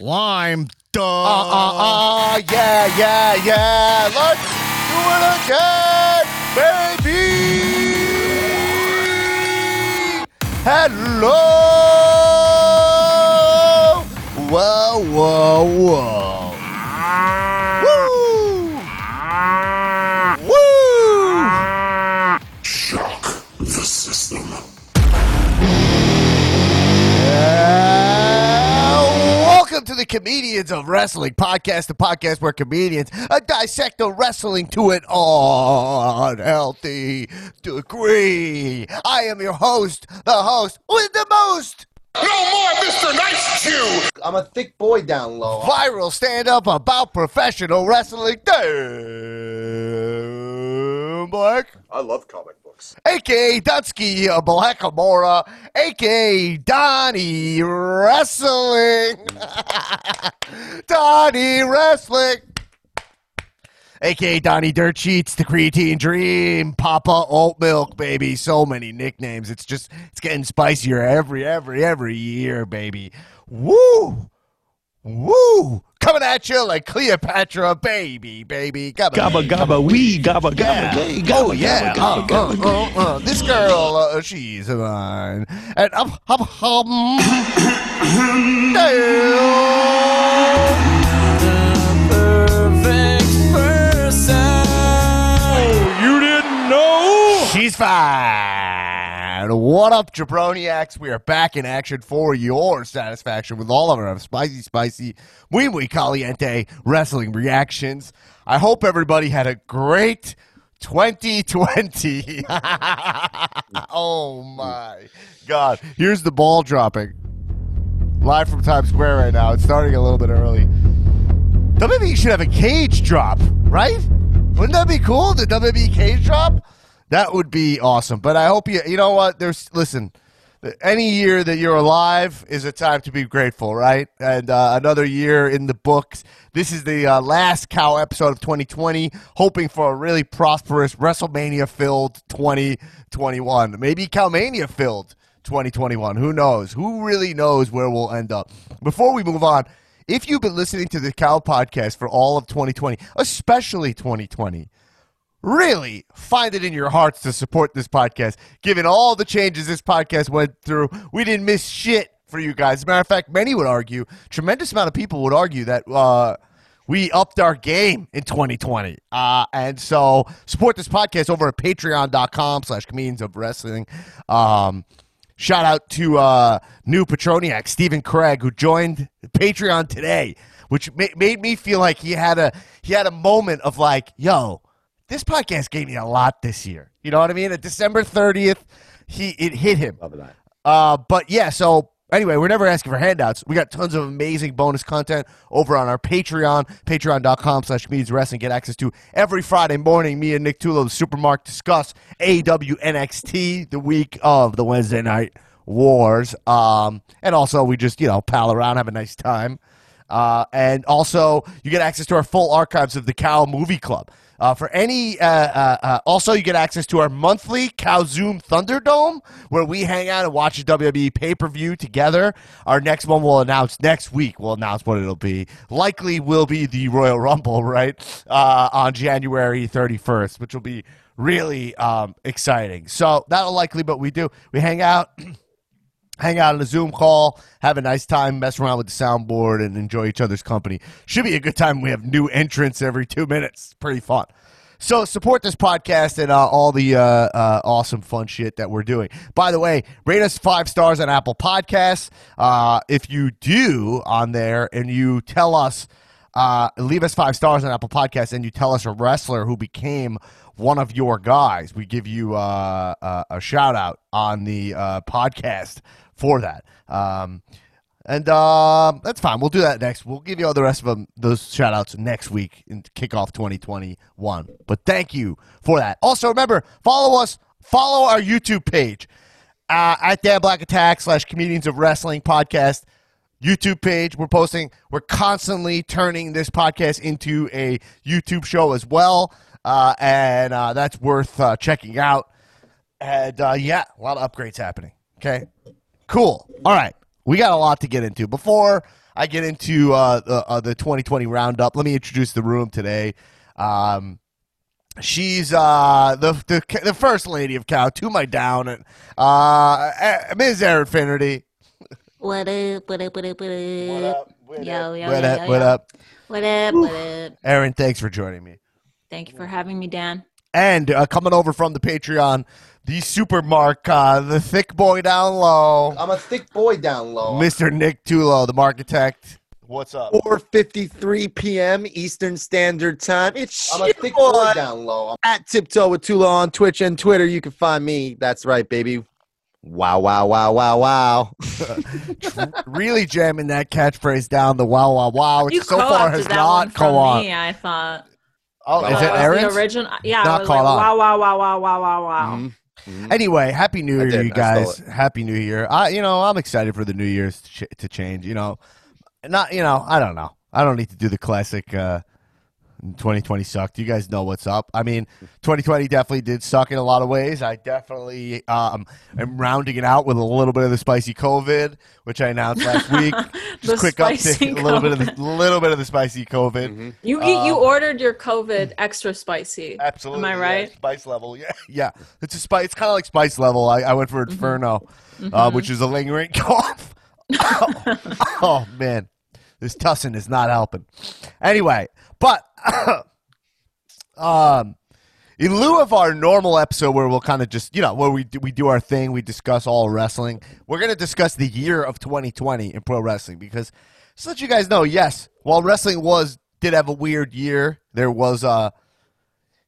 Lime. Duh. Uh, uh, uh, yeah, yeah, yeah. Let's do it again, baby. Hello. Whoa, whoa, whoa. Comedians of Wrestling podcast, the podcast where comedians uh, dissect the wrestling to an unhealthy degree. I am your host, the host with the most No more Mr. Nice Chew! I'm a thick boy down low. Viral stand up about professional wrestling. Dan Black. I love comic books. aka Dutsky Blackamora, aka Donnie Wrestling. Donnie Wrestling. AKA Donnie Dirt Sheets, the Creatine Dream, Papa Oat Milk, baby. So many nicknames. It's just it's getting spicier every every every year, baby. Woo! Woo! Coming at you like Cleopatra, baby, baby. Gabba, Gabba gabba wee gabba gabba gay gabba oh yeah, gabba uh, gabba uh, gabba. uh, uh, this girl, uh, she's mine. And um, hum, hum. You didn't know? She's fine. What up, Jabroniacs? We are back in action for your satisfaction with all of our spicy, spicy, muy, muy caliente wrestling reactions. I hope everybody had a great 2020. oh my God. Here's the ball dropping. Live from Times Square right now. It's starting a little bit early. WWE should have a cage drop, right? Wouldn't that be cool? The WWE cage drop? That would be awesome. But I hope you, you know what? There's, listen, any year that you're alive is a time to be grateful, right? And uh, another year in the books. This is the uh, last cow episode of 2020, hoping for a really prosperous WrestleMania filled 2021. Maybe Cowmania filled 2021. Who knows? Who really knows where we'll end up? Before we move on, if you've been listening to the Cow podcast for all of 2020, especially 2020, really find it in your hearts to support this podcast. Given all the changes this podcast went through, we didn't miss shit for you guys. As a matter of fact, many would argue, tremendous amount of people would argue that uh, we upped our game in 2020. Uh, and so support this podcast over at patreon.com slash comedians of wrestling. Um, Shout out to uh, new Petroniac, Stephen Craig, who joined Patreon today, which ma- made me feel like he had a he had a moment of like, yo, this podcast gave me a lot this year. You know what I mean? At December thirtieth, he it hit him. Love that. Uh, but yeah, so anyway, we're never asking for handouts. We got tons of amazing bonus content over on our Patreon, patreon.com slash comedians wrestling. Get access to every Friday morning. Me and Nick Tulo, the Supermark, discuss AEW NXT the week of the Wednesday night wars. Um, and also we just, you know, pal around, have a nice time. Uh, and also, you get access to our full archives of the Cow Movie Club. Uh, for any, uh, uh, uh, also you get access to our monthly Cow Zoom Thunderdome, where we hang out and watch a WWE pay per view together. Our next one we'll announce next week. We'll announce what it'll be. Likely will be the Royal Rumble, right, uh, on January thirty first, which will be really um, exciting. So that'll likely, but we do we hang out. hang out on a Zoom call, have a nice time, mess around with the soundboard, and enjoy each other's company. Should be a good time. We have new entrants every two minutes. Pretty fun. So support this podcast and uh, all the uh, uh, awesome fun shit that we're doing. By the way, rate us five stars on Apple Podcasts. Uh, if you do on there and you tell us, uh, leave us five stars on Apple Podcasts and you tell us a wrestler who became one of your guys, we give you uh, uh, a shout out on the uh, podcast for that. Um, and um, that's fine. We'll do that next. We'll give you all the rest of them, those shout outs next week in kickoff 2021. But thank you for that. Also, remember, follow us, follow our YouTube page uh, at Dan Black Attack slash Comedians of Wrestling podcast. YouTube page. We're posting, we're constantly turning this podcast into a YouTube show as well. Uh, and uh, that's worth uh, checking out. And uh, yeah, a lot of upgrades happening. Okay. Cool. All right. we got a lot to get into. Before I get into uh, the, uh, the 2020 roundup, let me introduce the room today. Um, she's uh, the, the the first lady of Cow to my down, and uh, eh, Ms. Erin Finnerty. What up? What up? What up? What up? What Yo, yo, What yo, up? yo, What yo. up? What up? What up? Erin, thanks for joining me. Thank you for having me, Dan. And uh, coming over from the Patreon, the super mark, uh, the thick boy down low, I'm a thick boy down low. Mr. Nick Tulo, the architect. What's up? 4:53 p.m. Eastern Standard Time. It's I'm a thick boy boy down low. at Tiptoe with Tula on Twitch and Twitter. You can find me. That's right, baby. Wow! Wow! Wow! Wow! Wow! really jamming that catchphrase down the wow wow wow, which You so far has not one come on. me. I thought. Oh, is it was Erin's? the original? Yeah, Not I was like, wow, wow, wow, wow, wow, wow, wow. Mhm. Mhm. Anyway, happy New Year, you guys. Happy New Year. I, you know, I'm excited for the New Year's to, ch- to change. You know, not, you know, I don't know. I don't need to do the classic. Uh, 2020 sucked. You guys know what's up. I mean, 2020 definitely did suck in a lot of ways. I definitely um, am rounding it out with a little bit of the spicy COVID, which I announced last week. The Just quick spicy update, a little bit of the little bit of the spicy COVID. Mhm. You Uh, you ordered your COVID extra spicy. Absolutely. Am I yeah, right? spice level. Yeah. Yeah. It's a spice. It's kind of like spice level. I, I went for Inferno, Mm-hmm. uh, which is a lingering cough. oh, oh, man. This tussin is not helping. Anyway, but um, in lieu of our normal episode where we'll kind of just, you know, where we do, we do our thing, we discuss all wrestling, we're to discuss the year of 2020 in pro wrestling because just to let you guys know, yes, while wrestling was did have a weird year, there was uh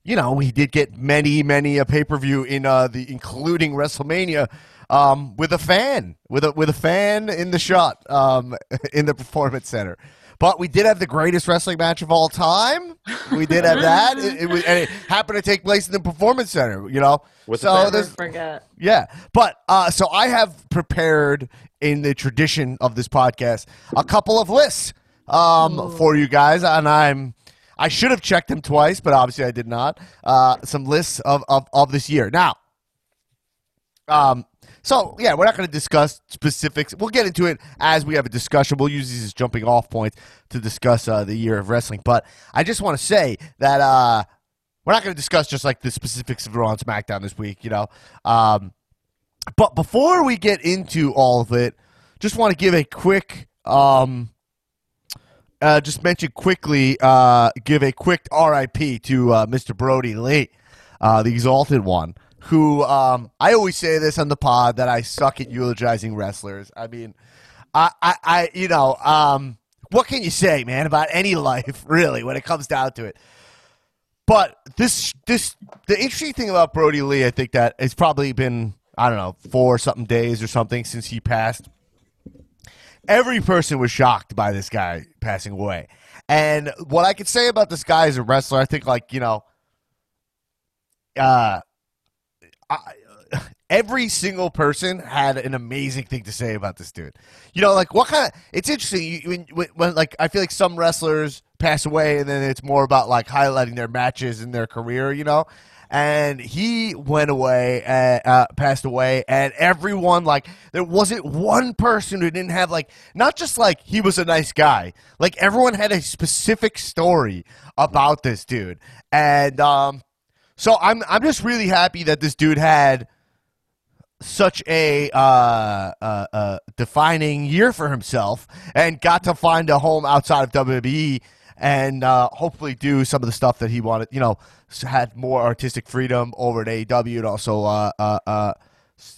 you know, we did get many, many a pay per view in uh, the including WrestleMania um, with a fan, with a with a fan in the shot um, in the Performance Center. But we did have the greatest wrestling match of all time. We did have that, it, it was, and it happened to take place in the Performance Center. You know, With the so fan. Never there's forget. yeah, but uh, so I have prepared in the tradition of this podcast a couple of lists um, for you guys, and I'm I should have checked them twice, but obviously I did not. Uh, some lists of, of of this year now. Um, so yeah, we're not going to discuss specifics. We'll get into it as we have a discussion. We'll use these as jumping off points to discuss uh, the year of wrestling. But I just want to say that uh, we're not going to discuss just like the specifics of Raw and SmackDown this week. You know, um, but before we get into all of it, just want to give a quick, um, uh, just mention quickly, uh, give a quick RIP to uh, Mr. Brodie Lee, uh, the Exalted One, who um, I always say this on the pod that I suck at eulogizing wrestlers. I mean, I, I, I you know, um, what can you say, man, about any life, really, when it comes down to it? But this this the interesting thing about Brodie Lee, I think that it's probably been I don't know four something days or something since he passed. Every person was shocked by this guy passing away, and what I could say about this guy as a wrestler, I think like you know, uh, I, every single person had an amazing thing to say about this dude. You know, like what kind of? It's interesting you, when, when, like I feel like some wrestlers pass away, and then it's more about like highlighting their matches in their career. You know, and he went away, uh, uh, passed away, and everyone like there wasn't one person who didn't have like not just like he was a nice guy, like everyone had a specific story about this dude, and um, so I'm I'm just really happy that this dude had such a uh, uh, uh, defining year for himself and got to find a home outside of WWE and uh, hopefully do some of the stuff that he wanted. You know, had more artistic freedom over at AEW and also, uh, uh,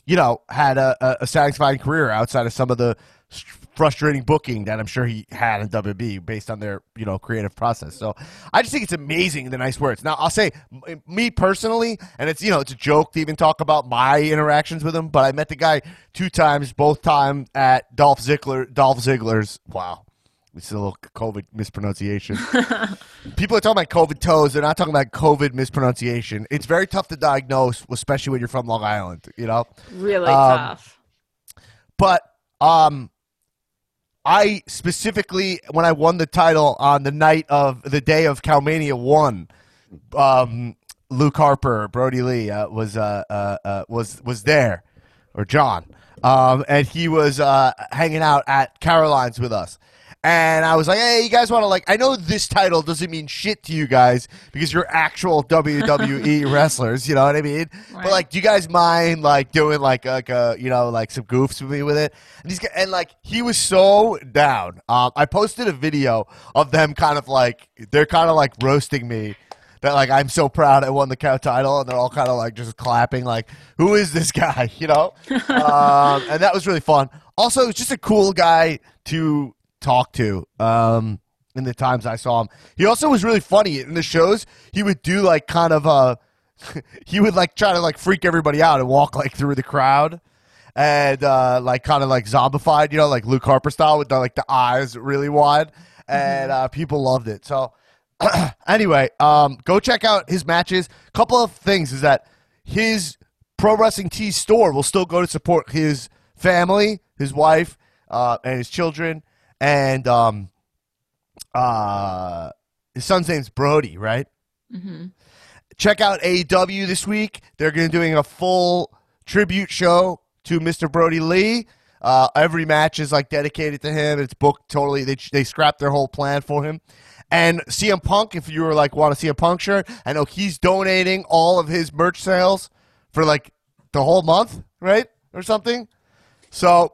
you know, had a, a- satisfying career outside of some of the frustrating booking that I'm sure he had in WB based on their you know creative process. So I just think it's amazing the nice words. Now I'll say m- me personally, and it's you know it's a joke to even talk about my interactions with him, but I met the guy two times, both time at Dolph Ziggler. Dolph Ziggler's wow. It's a little COVID mispronunciation. People are talking about COVID toes. They're not talking about COVID mispronunciation. It's very tough to diagnose, especially when you're from Long Island. You know, Really Um, tough. but um I specifically when I won the title on the night of the day of Cowmania one, um Luke Harper, Brodie Lee uh, was uh, uh, uh, was was there or John. um, and he was uh, hanging out at Caroline's with us. And I was like, hey, you guys want to like? I know this title doesn't mean shit to you guys because you're actual WWE wrestlers. You know what I mean? But like, do you guys mind like doing like like a you know like some goofs with me with it? And he's and like he was so down. Um, I posted a video of them kind of like they're kind of like roasting me. That like I'm so proud I won the cow title, and they're all kind of like just clapping, like who is this guy, you know? um, and that was really fun. Also, he's just a cool guy to talk to. Um, in the times I saw him, he also was really funny in the shows. He would do like kind of uh he would like try to like freak everybody out and walk like through the crowd and uh like kind of like zombified, you know, like Luke Harper style with the, like the eyes really wide, and uh, people loved it. So anyway, um, go check out his matches. A Couple of things is that his Pro Wrestling Tees store will still go to support his family, his wife, uh, and his children, and um, uh, his son's name's Brody, right? hmm check out AEW this week. They're going to be doing a full tribute show to Mr. Brodie Lee. Uh, every match is like dedicated to him. It's booked totally. They they scrapped their whole plan for him. And CM Punk, if you were like want to see a Punk shirt, I know he's donating all of his merch sales for like the whole month, right, or something. So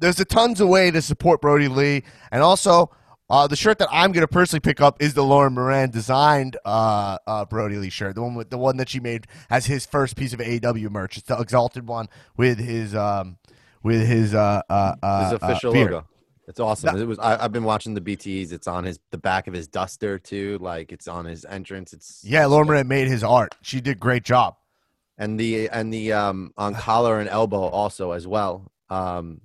there's a tons of way to support Brodie Lee, and also uh, the shirt that I'm going to personally pick up is the Lauren Moran designed uh, uh, Brodie Lee shirt, the one with the one that she made as his first piece of AEW merch. It's the exalted one with his um, with his uh, uh, uh, His official uh, beard. logo. It's awesome. It was. I, I've been watching the BTS. It's on his the back of his duster too. Like it's on his entrance. It's Yeah, Lauren Moran made his art. She did a great job. and the and the um on collar and elbow also as well. Um,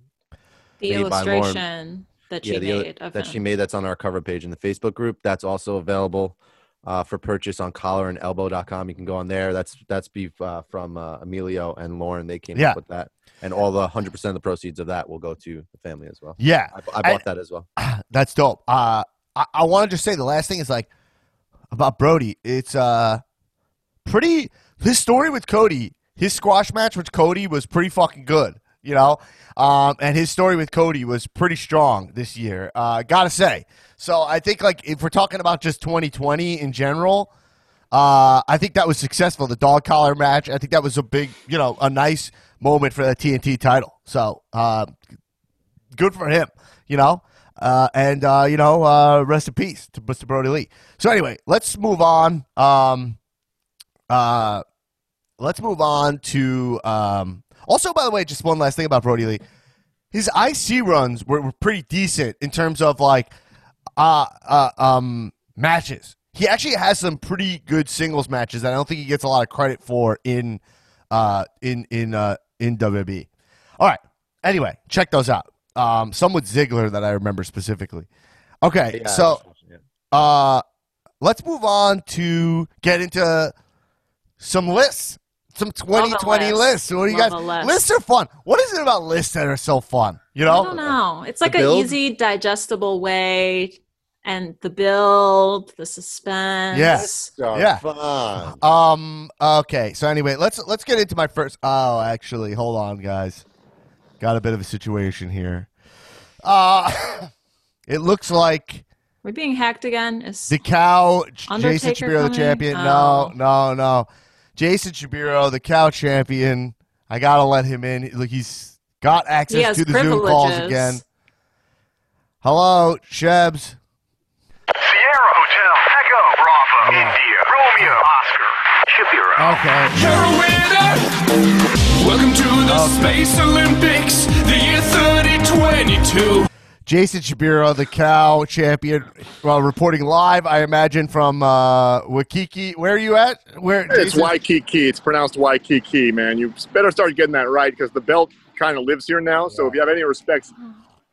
The Made by Lauren. illustration that she yeah, the, made of that him. she made that's on our cover page in the Facebook group. That's also available uh, for purchase on collarandelbow.com. You can go on there. That's that's beef uh, from uh, Emilio and Lauren. They came Yeah. up with that, and all the hundred percent of the proceeds of that will go to the family as well. Yeah, I, I bought that as well. That's dope. Uh, I, I want to just say the last thing is like about Brodie. It's uh pretty. His story with Cody, his squash match with Cody was pretty fucking good. You know, um, and his story with Cody was pretty strong this year. Uh, gotta say. So I think like if we're talking about just 2020 in general. Uh, I think that was successful. The dog collar match. I think that was a big, you know, a nice moment for the TNT title. So, uh, good for him, you know. Uh, and uh, you know, uh, rest in peace to Mr. Brodie Lee. So anyway, let's move on. Um, uh, let's move on to. Um, also, by the way, just one last thing about Brodie Lee. His IC runs were, were pretty decent in terms of like uh, uh, um, matches. He actually has some pretty good singles matches that I don't think he gets a lot of credit for in uh, in in uh, in WWE. All right. Anyway, check those out. Um, some with Ziggler that I remember specifically. Okay, Yeah, so uh, let's move on to get into some lists, some 2020 list. lists. What do you Love guys? a list. Lists are fun. What is it about lists that are so fun? You know, I know, don't know. It's like an easy, digestible way, and the build, the suspense. Yes. So Yeah. fun. Um. Okay. So anyway, let's let's get into my first. Oh, actually, hold on, guys. Got a bit of a situation here. Uh, it looks like We're being hacked again. Is the cow, J- Jason Undertaker Shapiro, the champion. Oh. No, no, no. Jason Shapiro, the cow champion. I gotta let him in. Look, he's got access he to the Zoom calls again. Hello, Shebs. Sierra Hotel, Echo, Bravo, oh. India, Romeo, Oscar, Shapiro. Okay. You're a winner. Welcome to the Space Olympics, the year 3022. Jason Shapiro, the cow champion, well, reporting live, I imagine, from uh, Wakiki. Where are you at? Where? It's Jason? Waikiki. It's pronounced Waikiki, man. You better start getting that right because the belt kind of lives here now. So if you have any respect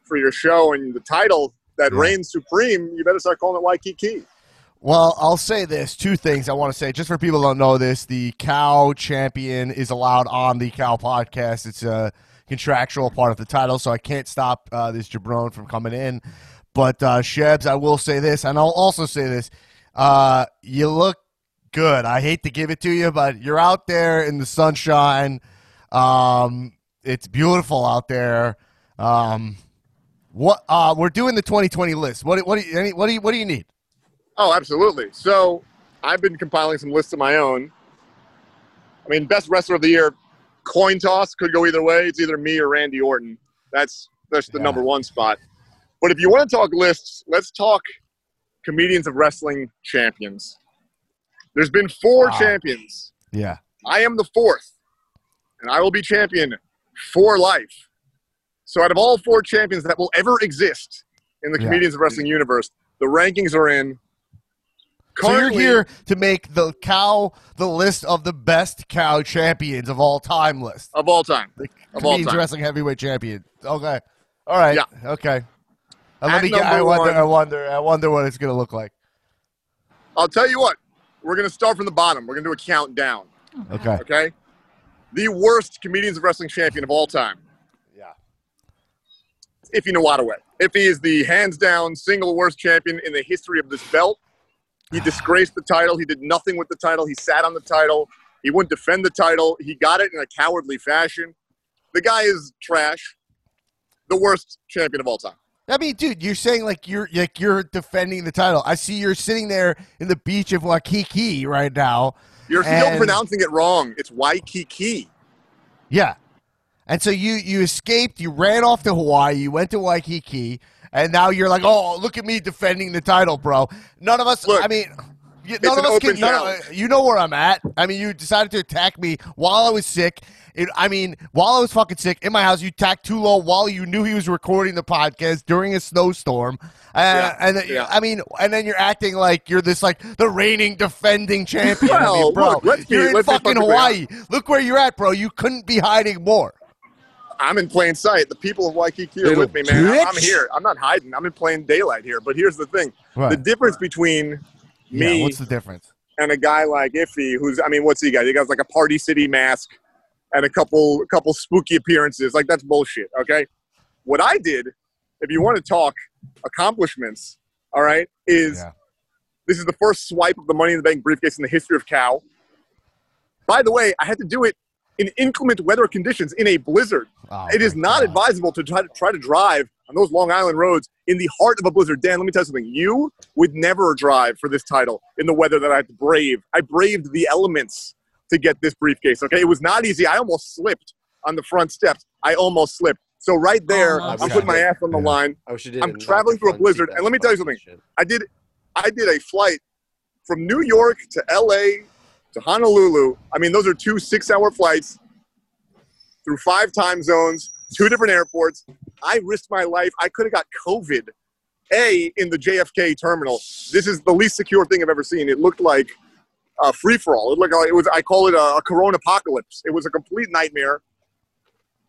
for your show and the title that Yeah. reigns supreme, you better start calling it Waikiki. Well, I'll say this: two things I want to say, just for people who don't know this. The cow champion is allowed on the cow podcast. It's a contractual part of the title, so I can't stop uh, this jabron from coming in. But uh, Shebs, I will say this, and I'll also say this: uh, you look good. I hate to give it to you, but you're out there in the sunshine. Um, it's beautiful out there. Um, what uh, we're doing the 2020 list. What what do you any, what do you what do you need? Oh, absolutely. So I've been compiling some lists of my own. I mean, best wrestler of the year, coin toss could go either way. It's either me or Randy Orton. That's that's the Yeah. number one spot. But if you want to talk lists, let's talk comedians of wrestling champions. There's been four Wow. champions. Yeah. I am the fourth, and I will be champion for life. So, out of all four champions that will ever exist in the Yeah. comedians of wrestling universe, the rankings are in. So you're here to make the cow the list of the best cow champions of all time list. of all time. The Of all time. wrestling heavyweight champion. Okay. All right. Yeah. Okay. Uh, let At me get, I wonder. one- I wonder. I wonder what it's gonna look like. I'll tell you what. We're going to start from the bottom. We're going to do a countdown. Okay. Okay. The worst comedians of wrestling champion of all time. Yeah. If you know Iffy Nawatawe. Iffy is the hands down single worst champion in the history of this belt. He disgraced the title. He did nothing with the title. He sat on the title. He wouldn't defend the title. He got it in a cowardly fashion. The guy is trash. The worst champion of all time. I mean, dude, you're saying like you're like you're defending the title. I see you're sitting there in the beach of Waikiki right now. You're still pronouncing it wrong. It's Waikiki. Yeah. And so you you escaped, you ran off to Hawaii, you went to Waikiki, and now you're like, "Oh, look at me defending the title, bro." None of us Look, I mean, you- none of us can none of- you know where I'm at. I mean, you decided to attack me while I was sick. It, I mean, while I was fucking sick in my house, you attacked Tulo while you knew he was recording the podcast during a snowstorm. Uh, Yeah, and then, yeah. I mean, and then you're acting like you're this like the reigning defending champion. I mean, Well, bro, look, be- you're in fucking Hawaii. Look where you're at, bro. You couldn't be hiding more. I'm in plain sight. The people of Waikiki are with me, man. I'm- I'm here. I'm not hiding. I'm in plain daylight here. But here's the thing: Right. the difference between Yeah, me what's the difference? and a guy like Iffy, who's I mean, what's he got? He got like a Party City mask and a couple a couple spooky appearances. Like that's bullshit. Okay. What I did, if you want to talk accomplishments, all right, is Yeah. this is the first swipe of the Money in the Bank briefcase in the history of Cow. By the way, I had to do it in inclement weather conditions in a blizzard. Oh, it is not God. advisable to try to try to drive on those Long Island roads in the heart of a blizzard. Dan, let me tell you something. You would never drive for this title in the weather that I had to brave. I braved the elements to get this briefcase. Okay, it was not easy. I almost slipped on the front steps. I almost slipped. So right there, oh, Almost. I'm putting my ass on the Yeah. line. I wish you did I'm traveling through a blizzard, and let me tell you something. shit. I did I did a flight from New York to LA to Honolulu. I mean, those are two six-hour flights through five time zones, two different airports. I risked my life. I could have got COVID. A in the JFK terminal. This is the least secure thing I've ever seen. It looked like a free for all. It looked like it was. I call it a, a corona apocalypse. It was a complete nightmare.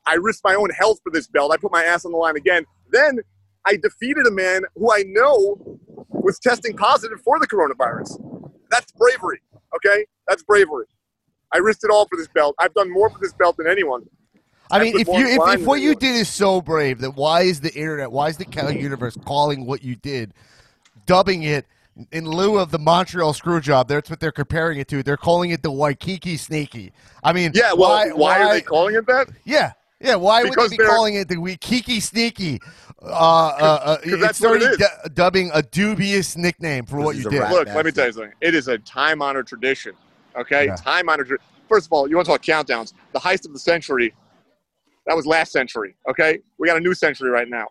I risked my own health for this belt. I put my ass on the line again. Then I defeated a man who I know was testing positive for the coronavirus. That's bravery. Okay, that's bravery. I risked it all for this belt. I've done more for this belt than anyone. I I mean, put if you if, if what you did is so brave, then why is the internet, why is the Cow universe calling what you did, dubbing it in lieu of the Montreal screw job? That's what they're comparing it to. They're calling it the Waikiki Sneaky. I mean, Yeah. Well, why, why, are they calling it that? Yeah, yeah. Why would they be calling it the Waikiki Sneaky? Uh, uh, uh, 'cause it's that's what it already du- dubbing a dubious nickname for This what is you did. rat. Look, let me tell you something. It is a time honored tradition. Okay, Yeah. time honored. First of all, you want to talk countdowns? The heist of the century. That was last century. Okay, we got a new century right now.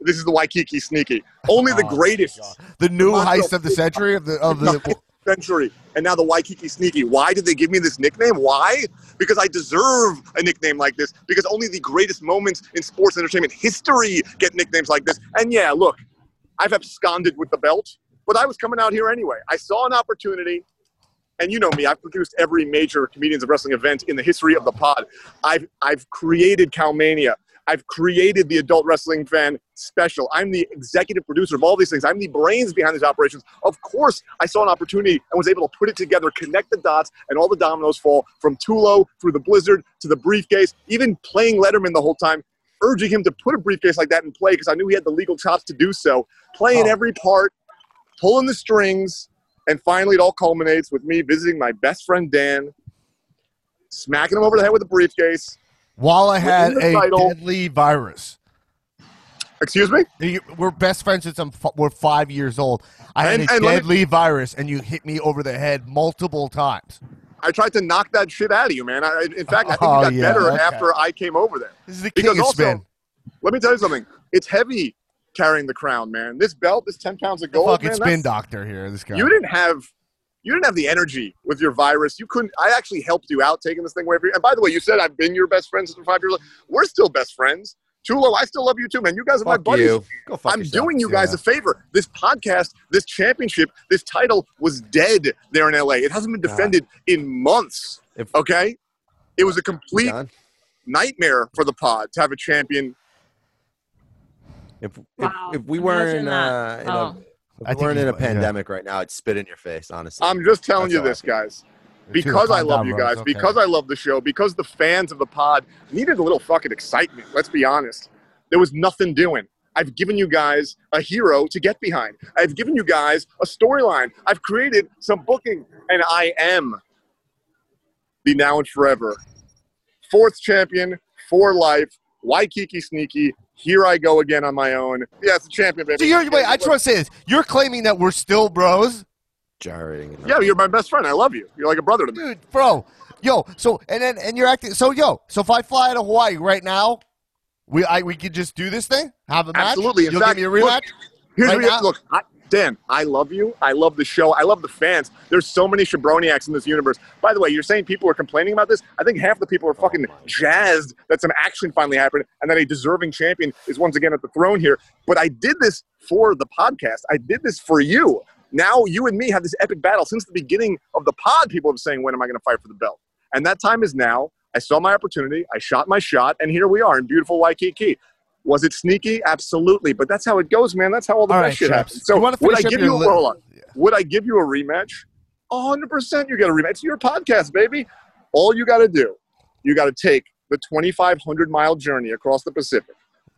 This is the Waikiki Sneaky. Only the Oh, my greatest. The new Montreal- heist of the century of the of No, the. century, and now the Waikiki Sneaky. Why did they give me this nickname? Why? Because I deserve a nickname like this. Because only the greatest moments in sports entertainment history get nicknames like this. And yeah, look, I've absconded with the belt, but I was coming out here anyway. I saw an opportunity. And you know me, I've produced every major comedians of wrestling event in the history of the pod. I've I've created Cowmania. I've created the adult wrestling fan special. I'm the executive producer of all these things. I'm the brains behind these operations. Of course, I saw an opportunity and was able to put it together, connect the dots, and all the dominoes fall from Tulo through the Blizzard to the briefcase, even playing Letterman the whole time, urging him to put a briefcase like that in play because I knew he had the legal chops to do so. Playing Oh. every part, pulling the strings, and finally it all culminates with me visiting my best friend Dan, smacking him over the head with a briefcase, while I had a title- deadly virus. Excuse me. We're best friends since I'm f- we're five years old. I had a and let me- deadly virus, and you hit me over the head multiple times. I tried to knock that shit out of you, man. I, in fact, I think Oh, you got yeah, better okay. after I came over there. This is the Because king of also, spin. let me tell you something. It's heavy carrying the crown, man. This belt, this ten pounds of The gold, fucking man, spin doctor here. This guy. You didn't have you didn't have the energy with your virus. You couldn't. I actually helped you out taking this thing away from you. And by the way, you said I've been your best friend since five years. old. We're still best friends. Chulo, I still love you too, man. You guys are my buddies. you. Go fuck I'm yourself. doing you guys Yeah. a favor. This podcast, this championship, this title was dead there in LA. It hasn't been defended in months. If- Okay, it was a complete nightmare for the pod to have a champion. If, if, Wow. if we weren't in, uh, that. in a, Oh. if we weren't in a he's- yeah. pandemic right now, I'd spit in your face, honestly. I'm just telling That's you how I this, guys. because I love you guys, because I love the show, because the fans of the pod needed a little fucking excitement. Let's be honest. There was nothing doing. I've given you guys a hero to get behind. I've given you guys a storyline. I've created some booking, and I am the now and forever fourth champion for life. Waikiki Sneaky. Here I go again on my own. Yeah, it's a champion, baby. So you're, wait, I just want to say this. You're claiming that we're still bros, gyrating. in Yeah, you're my best friend. I love you. You're like a brother to me. dude, bro. Yo, so and then and you're acting. So yo, so if I fly to Hawaii right now, we I we could just do this thing, have a match. Absolutely. In You'll fact, give me a look. Here's Right what you- now? look, I, Dan. I love you. I love the show. I love the fans. There's so many Shabroniacs in this universe. By the way, you're saying people are complaining about this. I think half the people are fucking oh jazzed that some action finally happened and that a deserving champion is once again at the throne here. But I did this for the podcast. I did this for you. Now you and me have this epic battle since the beginning of the pod. People have been saying, "When am I going to fight for the belt?" And that time is now. I saw my opportunity. I shot my shot, and here we are in beautiful Waikiki. Was it sneaky? Absolutely, but that's how it goes, man. That's how all the All best right, shit Chaps. happens. So would I give you li- hold on. Would I give you a rematch? hundred percent. You get a rematch. It's your podcast, baby. All you got to do, you got to take the 2,500 mile journey across the Pacific.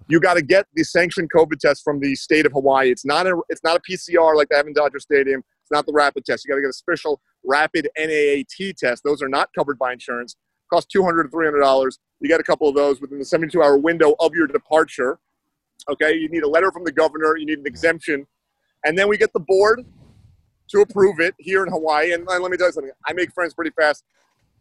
You got to get the sanctioned COVID test from the state of Hawaii. It's not a it's not a PCR like they have in Dodger Stadium. It's not the rapid test. You got to get a special rapid NAAT test. Those are not covered by insurance. Cost 200 to 300 dollars. You get a couple of those within the 72 hour window of your departure. Okay, you need a letter from the governor. You need an exemption, and then we get the board to approve it here in Hawaii. And, let me tell you something. I make friends pretty fast.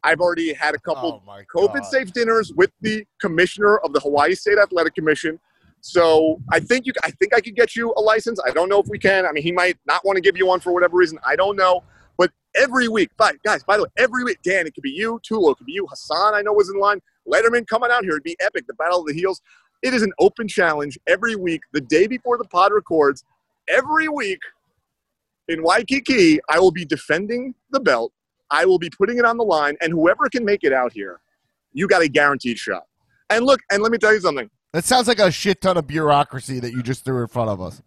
I've already had a couple Oh COVID safe dinners with the commissioner of the Hawaii State Athletic Commission. So I think you, I think I could get you a license. I don't know if we can. I mean, he might not want to give you one for whatever reason. I don't know. But every week, but guys, by the way, every week, Dan, it could be you, Tulo, it could be you, Hassan. I know was in line. Letterman coming out here. It'd be epic. The Battle of the Heels. It is an open challenge every week. The day before the pod records, every week in Waikiki, I will be defending the belt. I will be putting it on the line, and whoever can make it out here, you got a guaranteed shot. And look, and let me tell you something. That sounds like a shit ton of bureaucracy that you just threw in front of us.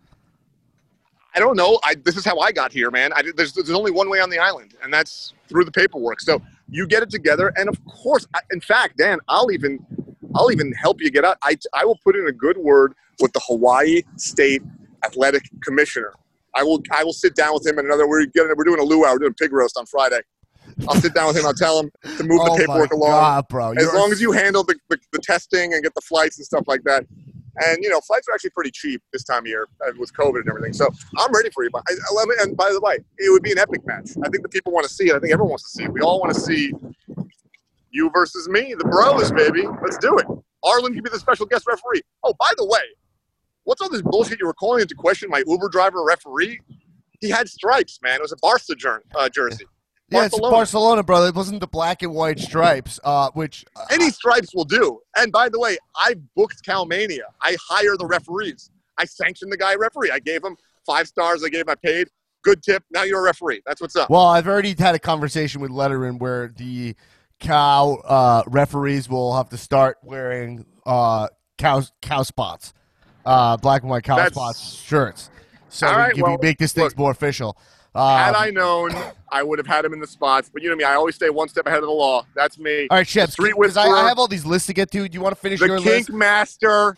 I don't know. I, this is how I got here, man. I, there's, there's only one way on the island, and that's through the paperwork. So you get it together, and of course, I, in fact, Dan, I'll even, I'll even help you get out. I, I will put in a good word with the Hawaii State Athletic Commissioner. I will, I will sit down with him, and another. We're getting, we're doing a luau, we're doing pig roast on Friday. I'll sit down with him. I'll tell him to move oh the paperwork my along. Bro. as long as you handle the, the, the testing and get the flights and stuff like that. And you know, flights are actually pretty cheap this time of year uh, with COVID and everything. So I'm ready for you. But let me- and by the way, it would be an epic match. I think the people want to see it. I think everyone wants to see it. We all want to see you versus me, the bros, baby. Let's do it. Arlen can be the special guest referee. Oh, by the way, what's all this bullshit you were calling into question my Uber driver referee? He had stripes, man. It was a Barca jer- uh, jersey. Yeah, it's Barcelona. Barcelona, brother. It wasn't the black and white stripes, uh, which uh, Any stripes will do. And by the way, I booked Cowmania. I hire the referees. I sanction the guy referee. I gave him five stars. I gave him I paid. Good tip. Now you're a referee. That's what's up. Well, I've already had a conversation with Letterman where the cow uh, referees will have to start wearing uh, cow cow spots, uh, black and white cow That's- spots shirts, so we right, can well, make this thing more official. Had Um, I known, I would have had him in the spots. But you know me. I always stay one step ahead of the law. That's me. all right, Chefs, Street because I, I have all these lists to get to. Do you want to finish the your kink list? master,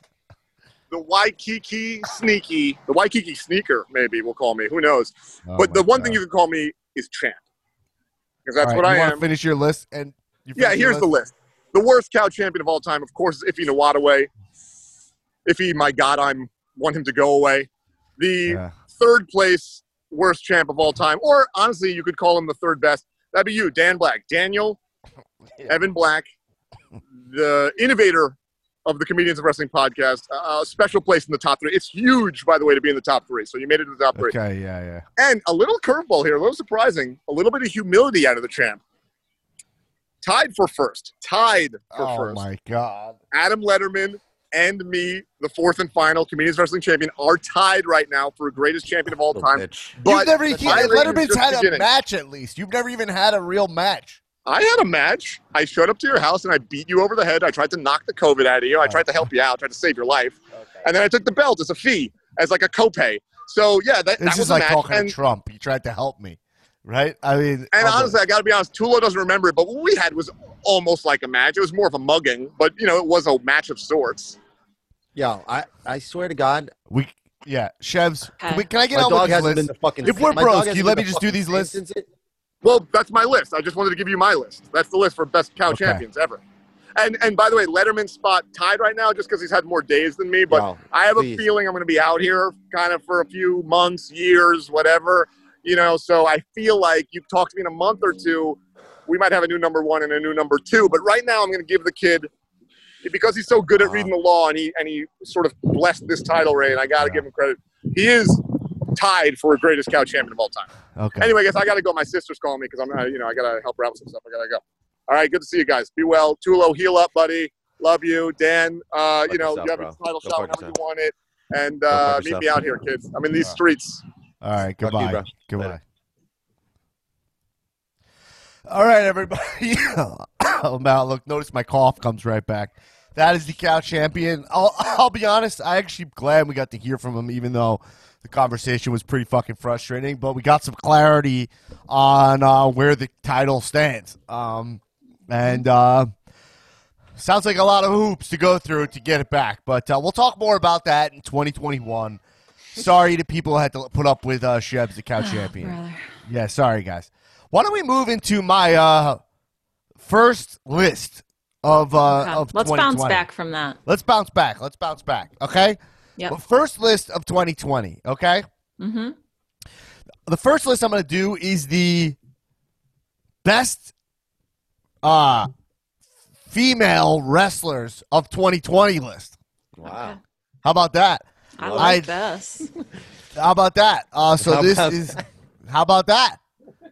the Waikiki sneaky, the Waikiki sneaker. Maybe we'll call me. Who knows? Oh but the one God. thing you can call me is champ, because that's what right, you I am. Finish your list, and you Yeah, here's the list. The worst cow champion of all time, of course, is Iffy Nawataway. Iffy, my God, I'm want him to go away. The Yeah. third place worst champ of all time, or honestly, you could call him the third best. That'd be you, Dan Black, Daniel Evan Black, the innovator of the Comedians of Wrestling podcast. A special place in the top three. It's huge, by the way, to be in the top three. So you made it to the top three. Okay, yeah, yeah. And a little curveball here, a little surprising, a little bit of humility out of the champ. Tied for first. Tied for Oh first. my god. Adam Letterman and me, the fourth and final Comedians Wrestling champion, are tied right now for greatest champion of all Little time. bitch. But You've never my even reign is Letterman's just had a match at least. You've never even had a real match. I had a match. I showed up to your house and I beat you over the head. I tried to knock the COVID out of you. I tried to help you out, tried to save your life. And then I took the belt as a fee, as like a copay. So yeah, that, that This was is a like match. talking and, to Trump. He tried to help me, right? I mean, and oh, honestly, I got to be honest, Tulo doesn't remember it, but what we had was almost like a match. It was more of a mugging, but you know, it was a match of sorts. Yo, I, I swear to God, we yeah, Chevs. Can, we, can I get my on dog with this hasn't list? been the fucking. If we're my bros, can you let me just do these lists? since it- Well, that's my list. I just wanted to give you my list. That's the list for best cow Okay. champions ever. And and by the way, Letterman's spot tied right now just because he's had more days than me. But Yo, I have please. a feeling I'm going to be out here kind of for a few months, years, whatever. You know, so I feel like you talk to me in a month or two, we might have a new number one and a new number two. But right now, I'm going to give the kid because he's so good at Wow. reading the law and he and he sort of blessed this title reign. I got to give him credit. He is tied for greatest cow champion of all time. Okay. Anyway, guys, I got to go. My sister's calling me because I'm, uh, you know, I got to help her out with some stuff. I got to go. All right, good to see you guys. Be well. Tulo, heal up, buddy. Love you, Dan. Uh, you know, yourself, you have bro. a title Go shot whenever you want it, and uh, meet me out here, kids. I'm in these streets. All right. You, Goodbye. goodbye. Later. All right, everybody. oh, look, notice my cough comes right back. That is the cow champion. I'll, I'll be honest. I actually glad we got to hear from him, even though the conversation was pretty fucking frustrating. But we got some clarity on uh, where the title stands. Um, and uh, sounds like a lot of hoops to go through to get it back. But uh, we'll talk more about that in 2021. Sorry to people who had to put up with uh, Shebs, the cow champion. Brother. Yeah, sorry guys. Why don't we move into my uh first list of uh Okay. of Let's bounce back from that. Let's bounce back. Let's bounce back. Okay. Yep. Well, first list of 2020. Okay. Mm-hmm. The first list I'm going to do is the best uh female wrestlers of 2020 list. Wow. How about that? I like I- this. How about that? Uh, so How this about is. How about that?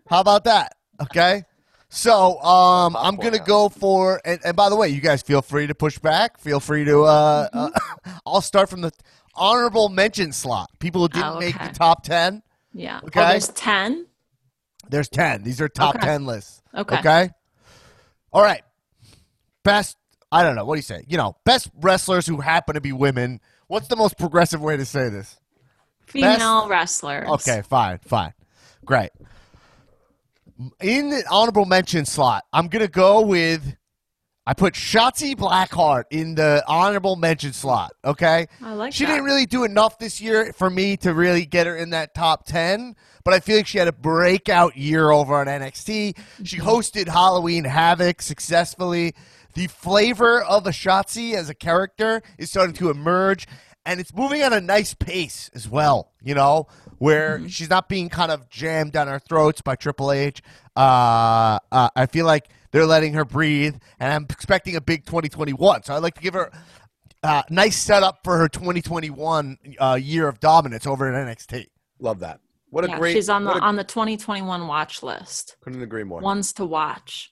How about that? Okay. So um, I'm gonna go for and, and by the way, you guys feel free to push back. Feel free to. Uh, uh, I'll start from the honorable mention slot. People who didn't Oh, make the top ten. Yeah. Okay. Oh, there's 10? There's ten. These are top Okay. ten lists. Okay. Okay. All right. Best. I don't know. What do you say? You know, best wrestlers who happen to be women. What's the most progressive way to say this? Female wrestlers. Okay, fine, fine. Great. In the honorable mention slot, I'm going to go with. I put Shotzi Blackheart in the honorable mention slot, okay? I like She that. didn't really do enough this year for me to really get her in that top 10, but I feel like she had a breakout year over on NXT. She Mm-hmm. hosted Halloween Havoc successfully. The flavor of a Shotzi as a character is starting to emerge, and it's moving at a nice pace as well, you know, where Mm-hmm. she's not being kind of jammed down our throats by Triple H. Uh, uh, I feel like they're letting her breathe, and I'm expecting a big 2021. So I'd like to give her uh, nice setup for her 2021 uh, year of dominance over at NXT. Love that. What a Yeah, great. she's on the a- on the 2021 watch list. couldn't agree more. Ones to watch.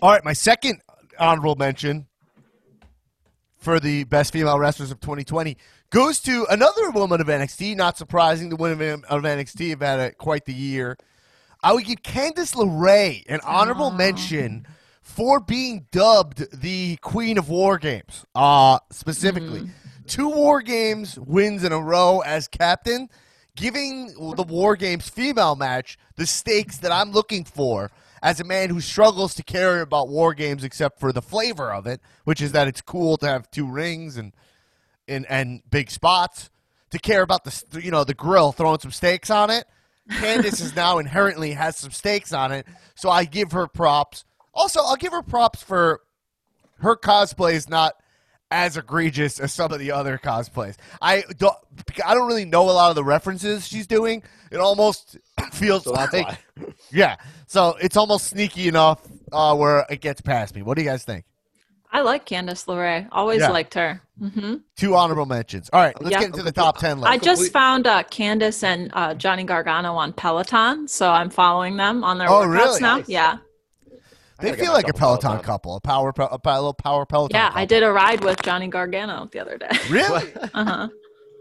All right, my second honorable mention for the best female wrestlers of 2020 goes to another woman of NXT. Not surprising, the women of NXT have had a, quite the year. I would give Candice LeRae an honorable mention for being dubbed the Queen of War Games. Uh, specifically, two War Games wins in a row as captain, giving the War Games female match the stakes that I'm looking for as a man who struggles to care about War Games except for the flavor of it, which is that it's cool to have two rings and and, and big spots. To care about the you know the grill, throwing some steaks on it. Candice is now inherently has some steaks on it, so I give her props. Also, I'll give her props for her cosplay is not as egregious as some of the other cosplays. I don't I don't really know a lot of the references she's doing. It almost feels So like yeah. So it's almost sneaky enough uh, where it gets past me. What do you guys think? I like Candice LeRae. Always Yeah. liked her. hmm Two honorable mentions. All right, let's Yeah. get into the top ten list. I just found uh, Candice and uh, Johnny Gargano on Peloton, so I'm following them on their Oh, workouts really? now. Nice. Yeah, they feel like a Peloton, Peloton. couple, a power, pe- a little power Peloton. yeah. couple. I did a ride with Johnny Gargano the other day. Really? uh huh.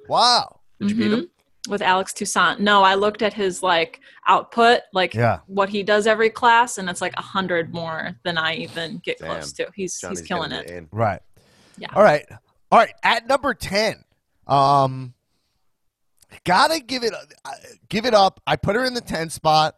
wow. Did you beat him? With Alex Toussaint. No, I looked at his like output, like Yeah. what he does every class, and it's like a hundred more than I even get Damn. close to. He's Johnny's he's killing getting it. in. Right. Yeah. All right. All right. At number ten, um, gotta give it, uh, give it up. I put her in the ten spot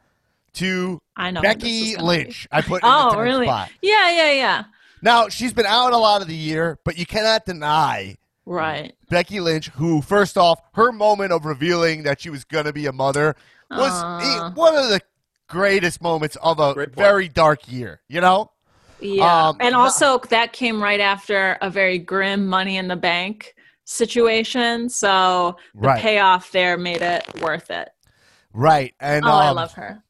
to I know. who this is Becky gonna be. Lynch. I put in Oh, the 10 really? spot. Yeah, yeah, yeah. Now she's been out a lot of the year, but you cannot deny Right. Becky Lynch, who first off, her moment of revealing that she was gonna be a mother was Aw. eh, one of the greatest moments of a very dark year. You know? Yeah. Um, and no- also that came right after a very grim money in the bank situation. So the Right. payoff there made it worth it. Right. And oh, I um, love her.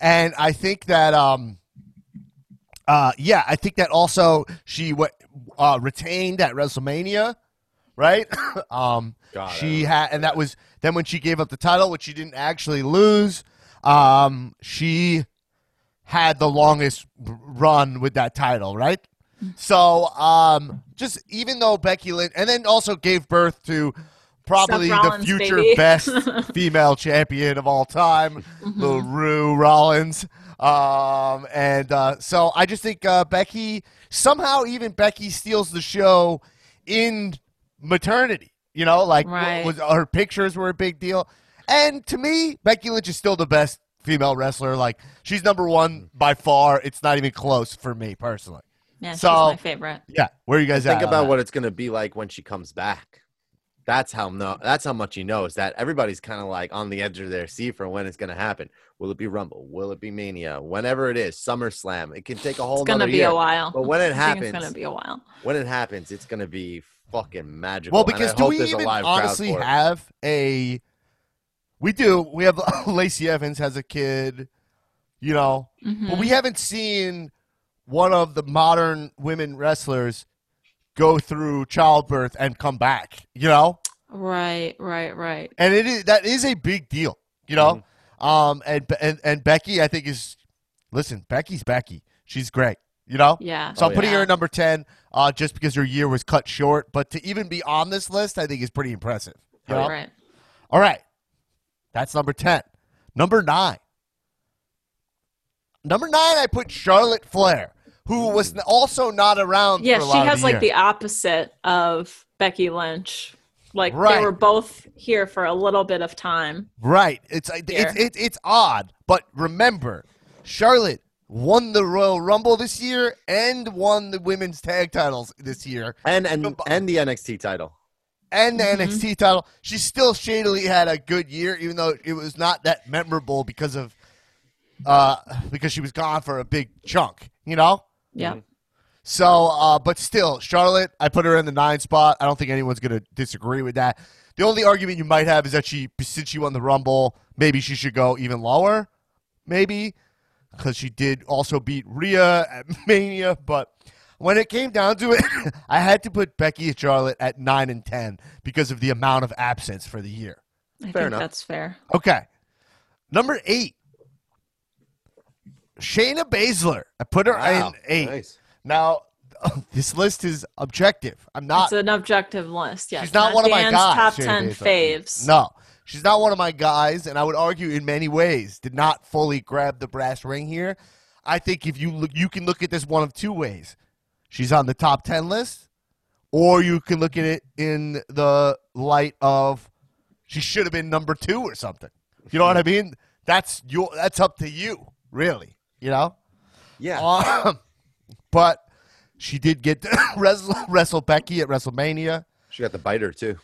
and I think that um uh yeah, I think that also she wa uh retained at WrestleMania, right? um God, she had and that was then when she gave up the title, which she didn't actually lose, um she had the longest run with that title, right? So, um just even though Becky Lynch and then also gave birth to probably the future baby. best female champion of all time, little Roux Rollins. Um, and uh, so I just think uh, Becky somehow even Becky steals the show in maternity. You know, like Right. was her pictures were a big deal. And to me, Becky Lynch is still the best female wrestler. Like she's number one mm-hmm. by far. It's not even close for me personally. Yeah, she's so- my favorite. Yeah, where are you guys Think at? on about what it's gonna be like when she comes back. That's how no. That's how much he knows that everybody's kind of like on the edge of their seat for when it's gonna happen. Will it be Rumble? Will it be Mania? Whenever it is, SummerSlam. It can take a whole. It's gonna be year. a while. But when it happens, it's gonna be a while. when it happens, it's gonna be fucking magical. Well, because do we even honestly have a? We do. We have Lacey Evans has a kid, you know, Mhm. but we haven't seen one of the modern women wrestlers go through childbirth and come back. You know, Right, right, right. and it is that is a big deal. You know, um, and and and Becky, I think is listen. Becky's Becky. She's great. You know. Yeah. So I'm Oh, putting yeah. her at number 10 uh, just because her year was cut short. But to even be on this list, I think is pretty impressive. You know? Right. All right. That's number 10. Number 9. Number 9, I put Charlotte Flair, who was also not around Yeah, for a she lot has of the like year. the opposite of Becky Lynch. Like Right. they were both here for a little bit of time. Right. It's, it's, it's, it's odd. But remember, Charlotte won the Royal Rumble this year and won the women's tag titles this year. and and and the NXT title. and the Mm-hmm. NXT title. She still shadily had a good year, even though it was not that memorable because of uh because she was gone for a big chunk, you know. Yeah. So, uh, but still, Charlotte, I put her in the nine spot. I don't think anyone's gonna disagree with that. The only argument you might have is that she, since she won the Rumble, maybe she should go even lower, maybe because she did also beat Rhea at Mania. But when it came down to it, I had to put Becky and Charlotte at nine and ten because of the amount of absence for the year. I Fair think enough. that's fair. Okay, number eight, Shayna Baszler. I put her Wow, in eight. Nice. Now, this list is objective. I'm not. it's an objective list. Yes. she's not, one of my guys. top Shayna ten Baszler. faves. No, she's not one of my guys, and I would argue in many ways did not fully grab the brass ring here. I think if you look, you can look at this one of two ways. She's on the top ten list, or you can look at it in the light of she should have been number two or something. You know what I mean? That's your. That's up to you, really. You know. Yeah. Um, but she did get to wrestle, wrestle Becky at WrestleMania. She got the biter too.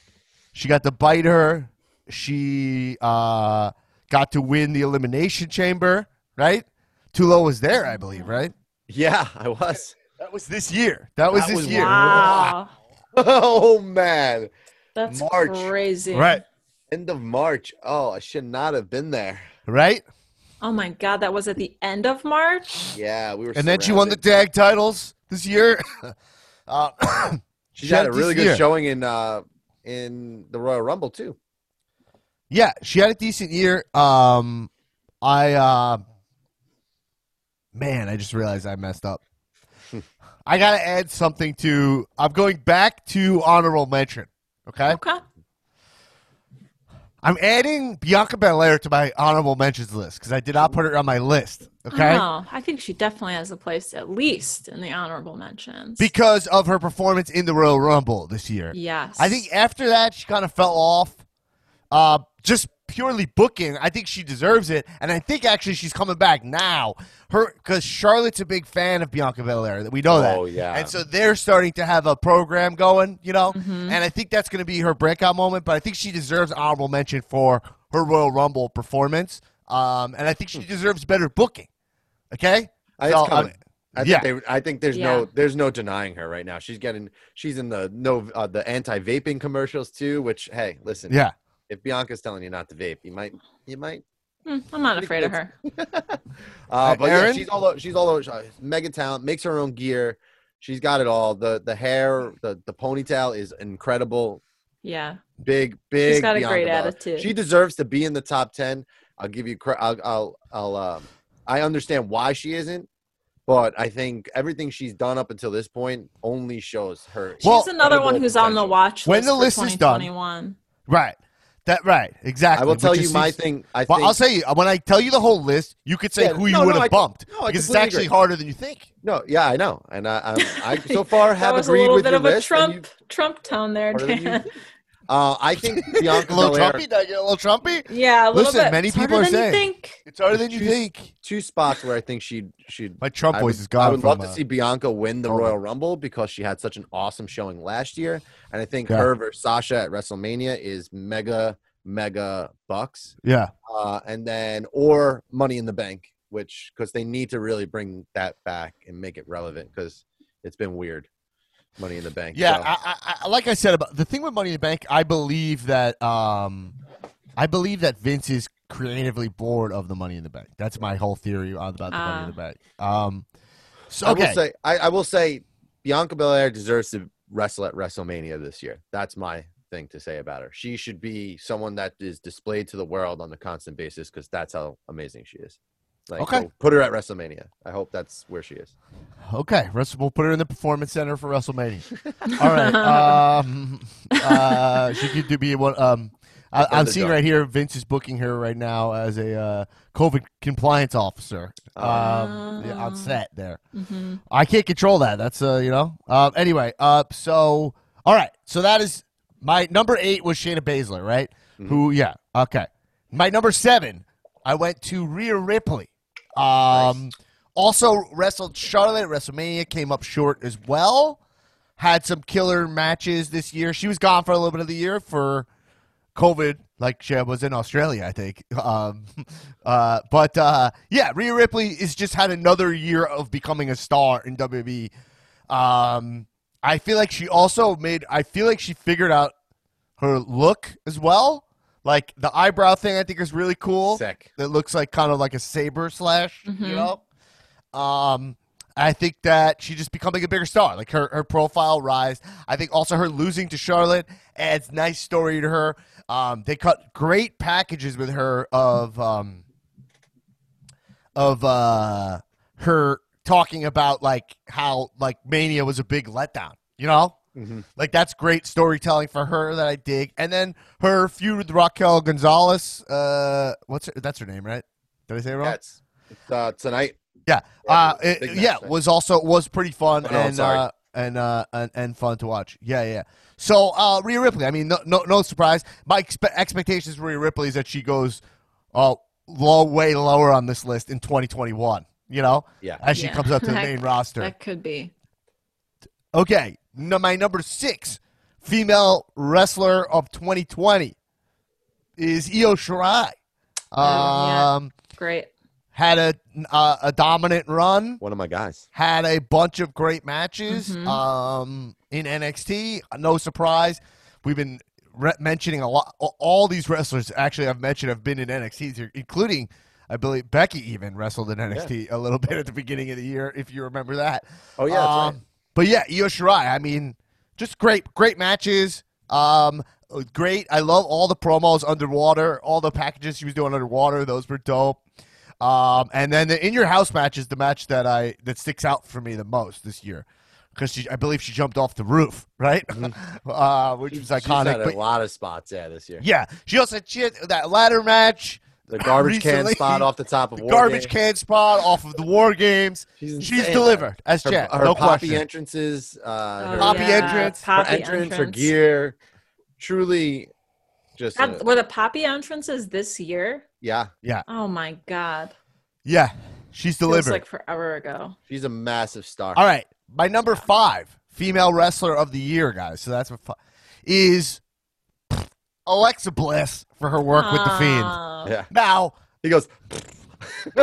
She got to bite her. She uh, got to win the Elimination Chamber, right? Tulo was there, I believe, right? Yeah, I was. That was this year. That was That this was year. Wow. oh man, That's March. crazy. Right. end of March. Oh, I should not have been there. Right? Oh my god, that was at the end of March? Yeah, we were. And then she won the surrounded. tag titles this year. uh, She she had had a really good year. showing in uh in the Royal Rumble too. Yeah, she had a decent year. Um, I uh, man, I just realized I messed up. I gotta add something to. I'm going back to honorable mention. Okay, Okay. I'm adding Bianca Belair to my honorable mentions list because I did not put her on my list. Okay, Oh, I think she definitely has a place at least in the honorable mentions. because of her performance in the Royal Rumble this year. yes. I think after that she kind of fell off. Uh, just purely booking, I think she deserves it, and I think actually she's coming back now. Her because Charlotte's a big fan of Bianca Belair. That we know that. Oh, yeah. and so they're starting to have a program going, you know, Mm-hmm. and I think that's going to be her breakout moment. But I think she deserves honorable mention for her Royal Rumble performance, um, and I think she deserves better booking. Okay, I, So, it's coming. um, I yeah. think they, I think there's Yeah. no there's no denying her right now. She's getting she's in the no uh, the anti vaping commercials too. Which hey, listen, yeah, if Bianca's telling you not to vape, you might you might. Hmm, I'm not afraid of her. Uh, but yeah, she's all o- she's all over. uh, Mega talent, makes her own gear. She's got it all. The the hair, the the ponytail is incredible. Yeah. Big big. She's got a Bianca great Belair. attitude. She deserves to be in the top ten. I'll give you. cre- I'll I'll I'll. Um, I understand why she isn't, but I think everything she's done up until this point only shows her. Well, She's another one incredible who's on the potential. watch When list the for list is done, 2021. right. That right, exactly. I will tell you is- my thing. I Well, think I'll say uh, when I tell you the whole list, you could say Yeah, who you no, would no, have I- bumped no, because it's actually agree. harder than you think. no. Yeah, I know, and I I, I so far That have was a agreed little with bit of a list. Trump you- Trump tone there, harder than you Dan. think. Uh, I think Bianca A little Belair, trumpy? Did I get a little trumpy? Yeah, a little Listen, bit. many It's people harder are than you saying- think. It's harder than you Choose- think. two spots where I think she'd she'd. My Trump I voice would, is gone. I would from, love to uh, see Bianca win the hold. Royal Rumble because she had such an awesome showing last year, and I think Yeah. her versus Sasha at WrestleMania is mega mega bucks. Yeah, Uh, and then or Money in the Bank, which because they need to really bring that back and make it relevant because it's been weird. Money in the Bank. yeah. so- I, I, I, like I said about the thing with Money in the Bank, I believe that um, I believe that Vince is creatively bored of the Money in the Bank. That's my whole theory about the Money in Ah. the Bank. Um, so I will say I, I will say Bianca Belair deserves to wrestle at WrestleMania this year. That's my thing to say about her. She should be someone that is displayed to the world on a constant basis because that's how amazing she is. Like, Okay. so put her at WrestleMania. I hope that's where she is. Okay, we'll put her in the performance center for WrestleMania. All right. Um, uh, she could do be one. Um, I, I'm Underdog. seeing right here. Vince is booking her right now as a uh, COVID compliance officer um, yeah, on Oh. set there. hmm I can't control that. That's uh, you know. Um, anyway, uh, so all right. So that is my number eight was Shayna Baszler, right? Mhm. Who? Yeah. Okay. My number seven, I went to Rhea Ripley. Um, also wrestled Charlotte at WrestleMania, came up short as well. Had some killer matches this year. She was gone for a little bit of the year for COVID, like she was in Australia, I think. Um, uh, but uh, yeah, Rhea Ripley has just had another year of becoming a star in WWE. Um, I feel like she also made. I feel like she figured out her look as well. Like the eyebrow thing, I think is really cool. Sick. That looks like kind of like a saber slash. You Mhm. know. Um, I think that she just becoming a bigger star. Like her, her profile rise. I think also her losing to Charlotte adds nice story to her. Um, they cut great packages with her of um, of uh, her talking about like how like Mania was a big letdown. You know, Mhm. like that's great storytelling for her that I dig. And then her feud with Raquel Gonzalez. Uh, what's her, that's her name, right? Did I say it wrong? That's uh, tonight. Yeah, Yeah, uh, it- yeah, tonight. was also was pretty fun Oh, no, and uh, and, uh, and and fun to watch. Yeah, yeah. So uh, Rhea Ripley. I mean, no, no, no surprise. My expe- expectations for Rhea Ripley is that she goes uh, low, way lower on this list in 2021. You know, Yeah. as she Yeah. comes up to the main roster. That could be. Okay, no, my number six female wrestler of 2020 is Io Shirai. Oh, yeah. Um, Great. had a uh, a dominant run. One of my guys. Had a bunch of great matches Mhm. um, in NXT. No surprise, we've been re- mentioning a lot. All these wrestlers actually I've mentioned have been in NXT, here, including I believe Becky even wrestled in NXT a little bit at the beginning of the year, if you remember that. Oh yeah, that's right. But yeah, Io Shirai. I mean, just great, great matches. Um, great. I love all the promos underwater, all the packages she was doing underwater. Those were dope. Um, and then the in your house match is the match that I that sticks out for me the most this year because I believe she jumped off the roof, right? uh, which was Mm-hmm. She's iconic. had a lot of spots, yeah, this year. yeah, she also she had that ladder match, The garbage can spot off the top of the War garbage Games. can spot off of the War Games. She's, She's delivered as Her, Jet, her no poppy question. entrances, uh, Oh, her, Poppy yeah, entrance, her poppy entrance, her gear, truly, just Had- a- were the poppy entrances this year? yeah. Yeah. Oh my god. Yeah, she's Feels delivered. like forever ago. She's a massive star. All right, my number five female wrestler of the year, guys. So that's what fi- is Alexa Bliss for her work with the Fiend. Oh. Yeah. Now, He goes.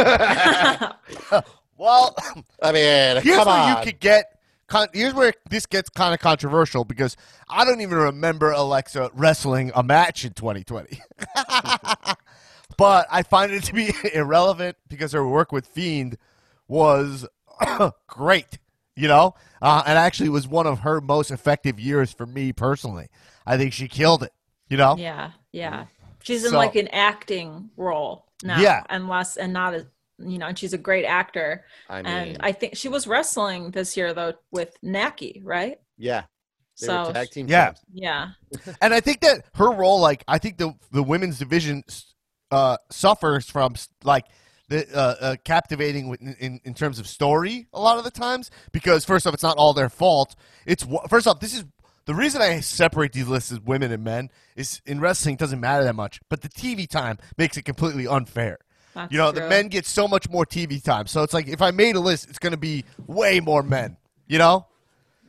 well, I mean, here's come where on. you could get. Con- here's where this gets kind of controversial because I don't even remember Alexa wrestling a match in 2020. but I find it to be irrelevant because her work with Fiend was great, you know, uh, and actually was one of her most effective years for me personally. I think she killed it, you know. Yeah, yeah. She's in So- like an acting role now. Yeah. And less and not as you know, and she's a great actor. I mean, and I think she was wrestling this year though with Nikki, right? yeah. They So were tag team Yeah. champs. yeah. And I think that her role, like, I think the the women's division uh, suffers from like the uh, uh, captivating with- in in terms of story a lot of the times because first off, it's not all their fault. It's first off, this is the reason I separate these lists as women and men is in wrestling it doesn't matter that much, but the TV time makes it completely unfair. That's You know, the men get so much more TV time, so it's like if I made a list, it's going to be way more men. You know.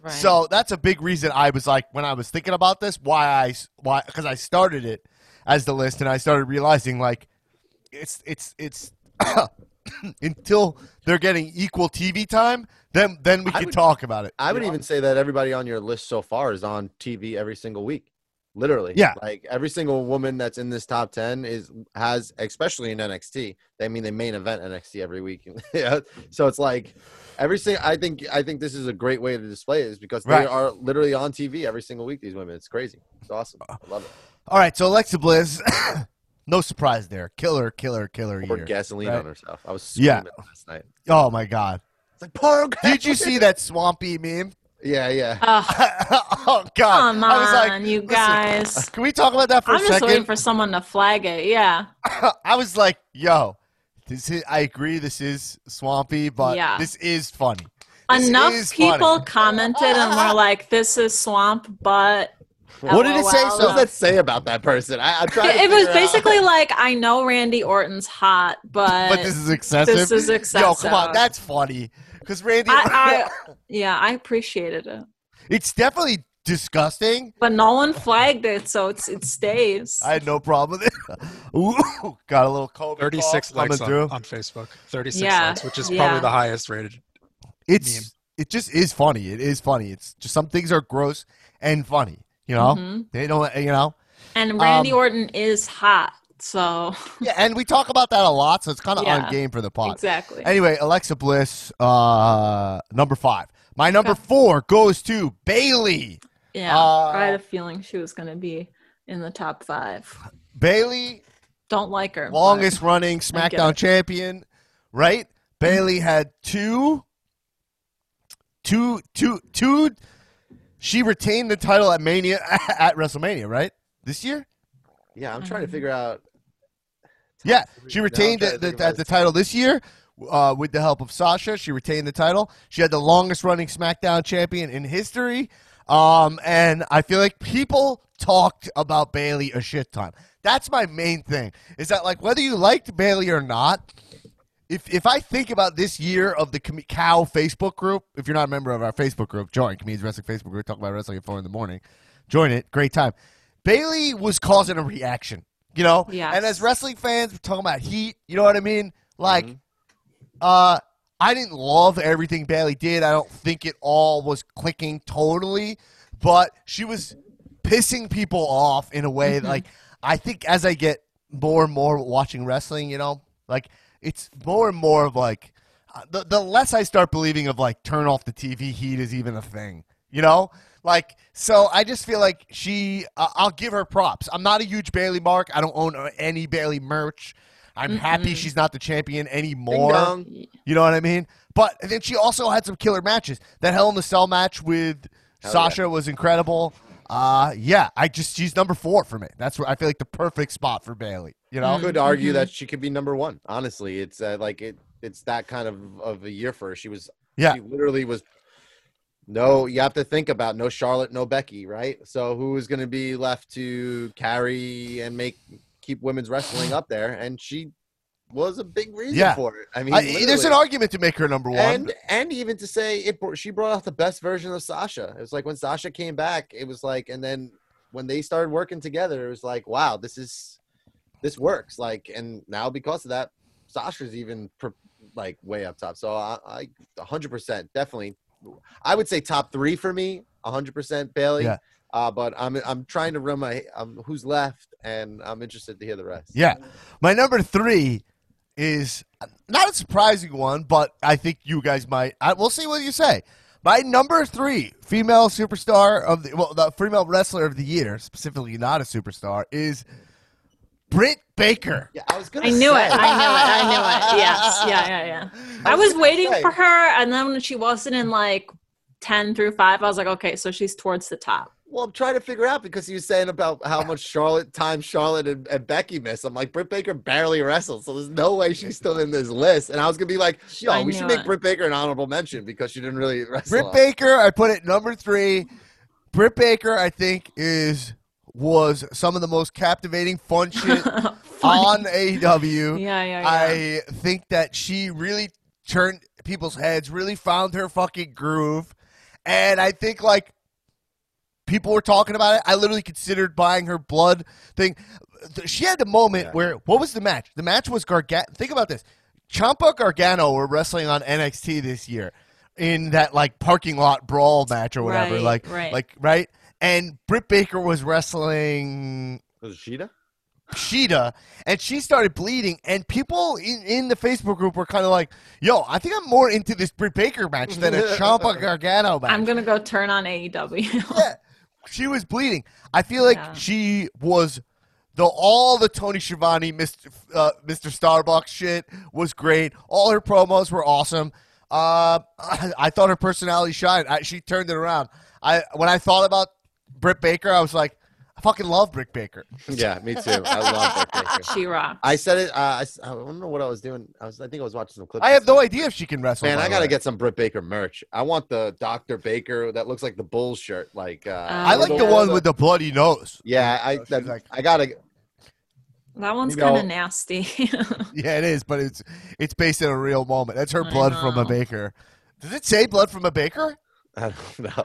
Right. So that's a big reason I was like when I was thinking about this, why I why because I started it as the list and I started realizing like it's it's it's until they're getting equal TV time, then then we I can would- talk about it. I would know? even say that everybody on your list so far is on TV every single week. Literally. Yeah. Like every single woman that's in this top 10 is has especially in NXT. They mean they main event NXT every week. yeah. So it's like every single I think I think this is a great way to display it is because they Right. are literally on TV every single week these women. It's crazy. It's awesome. Uh, I love it. All right, so Alexa Bliss, no surprise there, killer, killer, killer Poured year. gasoline right? on herself. I was Yeah. screaming last night. Oh my god, It's like pour did you see that swampy meme? Yeah, yeah. Ugh, oh god, come I was on, like, you guys. Uh, can we talk about that for I'm a just waiting for someone to flag it. Yeah. I was like, yo, this is, I agree this is swampy, but Yeah. this is funny. This Enough is people funny. commented and were like, "This is swamp," but What did it say? So- What does that say about that person? I, I'm trying. it, was figure out- basically like, "I know Randy Orton's hot, but, But this is excessive. this is excessive. Yo, come on, that's funny. Because Randy, I, I, yeah, I appreciated it, it's definitely disgusting. but no one flagged it, so it's it stays. I had no problem with it. Ooh, got a little COVID 36 cough likes on, through. on Facebook. 36 Yeah, likes, which is yeah. probably the highest rated. It's meme. it just is funny. It is funny. It's just some things are gross and funny. You know, Mhm. they don't. You know, and Randy um, Orton is hot, so yeah. And we talk about that a lot, so it's kind of Yeah. on game for the pod. exactly. Anyway, Alexa Bliss, uh, number five. My number Okay. four goes to Bayley. yeah, uh, I had a feeling she was going to be in the top five. Bayley, Don't like her. longest running SmackDown champion, right? Bayley had two, two, two, two. She retained the title at Mania at WrestleMania, right? This year? Yeah, I'm trying to Mhm. figure out. Yeah, she retained the, the, the title this year uh, with the help of Sasha. She retained the title. She had the longest running SmackDown champion in history. Um, and I feel like people talked about Bayley a shit ton. That's my main thing. Is that like whether you liked Bayley or not, if if I think about this year of the Com- Cow Facebook group, if you're not a member of our Facebook group, join Comedians Wrestling Facebook group. Talk about wrestling at four in the morning. Join it. Great time. Bayley was causing a reaction, you know. Yes. And as wrestling fans, we're talking about heat. You know what I mean? Like Mhm. Uh, I didn't love everything Bayley did. I don't think it all was clicking totally, but she was pissing people off in a way Mhm. like I think as I get more and more watching wrestling, you know, like it's more and more of like uh, the the less I start believing of like turn off the TV heat is even a thing, you know. Like so, I just feel like she. Uh, I'll give her props. I'm not a huge Bayley mark. I don't own uh, any Bayley merch. I'm happy Mhm. she's not the champion anymore. You know what I mean? But then she also had some killer matches. That Hell in the Cell match with Hell Sasha was incredible. Uh, yeah, I just she's number four for me. That's where I feel like the perfect spot for Bayley. You know? Mm. could argue Mhm. that she could be number one. Honestly, it's uh, like it. It's that kind of of a year for her. She was. Yeah. She literally was. No, you have to think about no Charlotte, no Becky, right? So who is going to be left to carry and make keep women's wrestling up there? And she was a big reason Yeah. for it. I mean, I, there's an argument to make her number one. and and even to say it she brought out the best version of Sasha. It was like when Sasha came back, it was like, and then when they started working together, it was like, wow, this is this works. Like, and now because of that, Sasha's even like way up top. So I, I 100% definitely, I would say top three for me, 100% Bayley. Yeah. Uh, but I'm I'm trying to run my um, who's left, and I'm interested to hear the rest. Yeah. My number three is not a surprising one, but I think you guys might. I, we'll see what you say. My number three female superstar of the well, the female wrestler of the year, specifically not a superstar, is Britt Baker. Yeah, I was gonna. I knew say, it. I knew it. I knew it. Yes. Yeah, yeah, yeah. I was was waiting say. for her, and then when she wasn't in like 10 through 5, I was like, okay, so she's towards the top. Well, I'm trying to figure out because you were saying about how much Charlotte time Charlotte and, and Becky miss. I'm like, Britt Baker barely wrestled, so there's no way she's still in this list. And I was gonna be like, yo, I we should knew make it. Britt Baker an honorable mention because she didn't really wrestle. Britt Baker, I put it number three. Britt Baker, I think, is was some of the most captivating fun shit on AEW. Yeah, yeah, yeah. I think that she really turned people's heads, really found her fucking groove. And I think like people were talking about it. I literally considered buying her blood thing. She had the moment Yeah. where what was the match? The match was Gargano. Think about this. Ciampa Gargano were wrestling on NXT this year in that like parking lot brawl match or whatever. Right, like right. like right? And Britt Baker was wrestling Was it Shida? Shida, and she started bleeding, and people in, in the Facebook group were kind of like, "Yo, I think I'm more into this Britt Baker match than a Ciampa Gargano match." I'm going to go turn on AEW. yeah, she was bleeding. I feel like Yeah. she was the all the Tony Schiavone, Mr. Uh, Mr. Starbucks shit was great. All her promos were awesome. Uh, I, I thought her personality shined. I, she turned it around. I when I thought about Britt Baker, I was like, I fucking love Britt Baker. Yeah, me too. I love Britt Baker. she rocks. I said it. Uh, I, s- I don't know what I was doing. I was. I think I was watching some clips. I have no idea if she can wrestle. Man, I gotta way. get some Britt Baker merch. I want the Dr. Baker that looks like the Bulls shirt. Like, uh, I Oh, like the yeah. one with the bloody nose. Yeah, I. So That, like- I gotta. that one's kind of nasty. Yeah, it is, but it's it's based in a real moment. That's her I blood from a baker. Does it say blood from a baker? I don't know.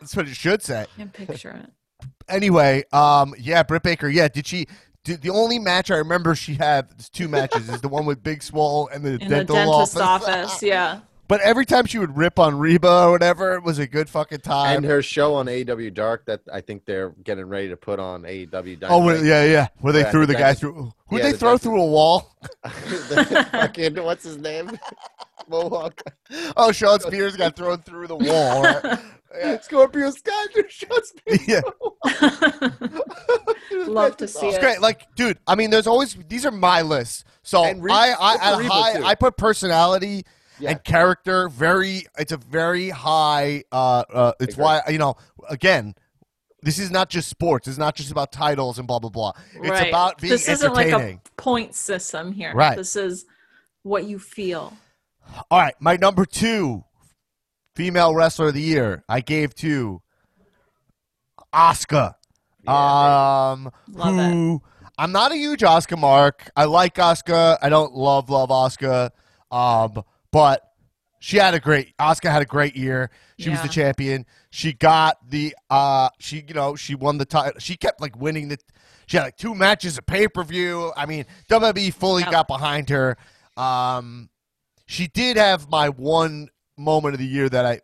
That's what it should say. I can picture it. Anyway, um, yeah, Britt Baker. Yeah, did she? Did, the only match I remember she had there's two matches is the one with Big Swole and the In the dental dentist office. office. Yeah. But every time she would rip on Reba or whatever, it was a good fucking time. And her show on AEW Dark that I think they're getting ready to put on AEW Dynamite. oh, yeah, yeah, where they Yeah, threw the the guy through. Who yeah, they the throw dentist. through a wall? The fucking what's his name? Mohawk. Oh, Shawn Spears got thrown through the wall. right? Yeah. Scorpio Sky just shuts me. Yeah. Love to see It's it. great. Like, dude, I mean, there's always these are my lists. So And Reba- I, I at at high, too. I put personality Yeah. and character very. It's a very high. Uh, uh it's why you know again. This is not just sports. It's not just about titles and blah blah blah. It's Right. about being this isn't like entertaining. a point system here. Right. This is what you feel. All right, my number two female wrestler of the year, I gave to Asuka. um, Love who I'm not a huge Asuka mark. I like Asuka. I don't love love Asuka. Um, but she had a great Asuka had a great year. She was the champion. She got the uh she you know, she won the title. She kept like winning the she had like two matches of pay-per-view. I mean, WWE fully Yep. got behind her. Um she did have my one moment of the year that I.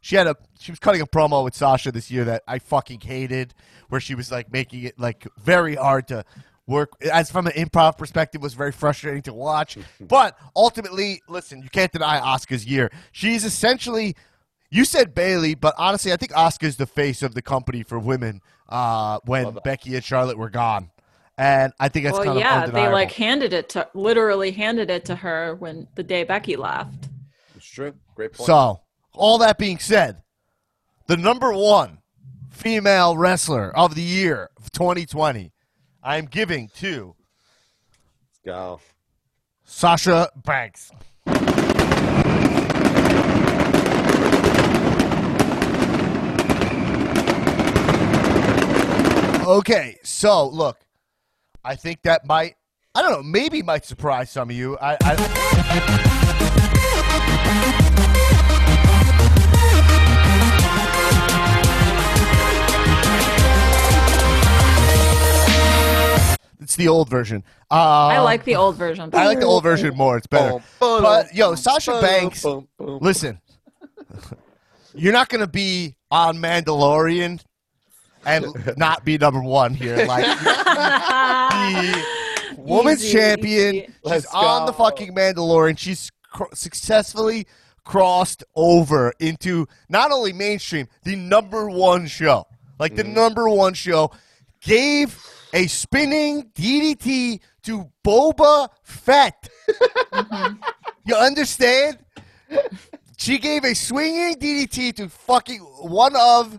She had a she was cutting a promo with Sasha this year that I fucking hated, where she was like making it like very hard to work. As from an improv perspective, was very frustrating to watch. but ultimately, listen, you can't deny Asuka's year. She's essentially. You said Bayley, but honestly, I think Asuka's the face of the company for women uh, when Becky and Charlotte were gone, and I think that's well, kind yeah, of yeah, they like handed it to literally handed it to her when the day Becky left. True. Great point. So, all that being said, the number one female wrestler of the year of 2020, I'm giving to Let's go. Sasha Banks. Okay, so look, I think that might, I don't know, maybe might surprise some of you. I, I it's the old version. Uh, I like the old version. I like the old version more. It's better. Boom, boom, But yo, Sasha Banks, boom, boom. listen, you're not gonna be on Mandalorian and not be number one here. Like the woman's Easy, champion, easy. she's Let's on the fucking Mandalorian. She's cr- successfully crossed over into not only mainstream, the number one show, like Mm. the number one show, gave a spinning DDT to Boba Fett. You understand? She gave a swinging DDT to fucking one of,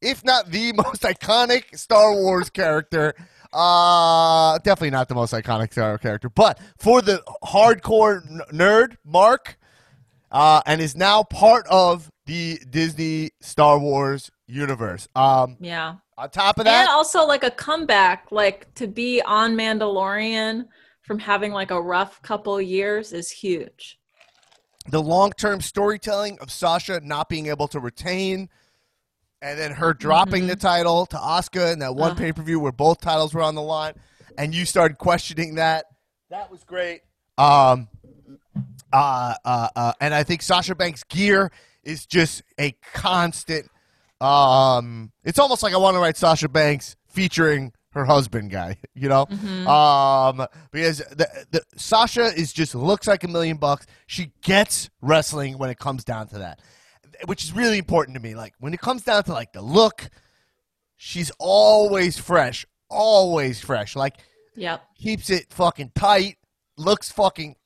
if not the most iconic Star Wars character. Uh, definitely not the most iconic Star character, but for the hardcore n- nerd, Mark, uh, and is now part of the Disney Star Wars universe. Um, Yeah. on top of that, And also like a comeback, like to be on Mandalorian from having like a rough couple years is huge. the long-term storytelling of Sasha not being able to retain, and then her dropping the title to Asuka in that one Ugh. pay-per-view where both titles were on the line, and you started questioning that. That was great. Um, uh, uh, uh, and I think Sasha Banks' gear is just a constant. Um, it's almost like I want to write Sasha Banks featuring her husband guy, you know, um, because the, the Sasha is just looks like a million bucks. She gets wrestling when it comes down to that, which is really important to me. Like when it comes down to like the look, she's always fresh, always fresh. Like Yep. keeps it fucking tight, looks fucking.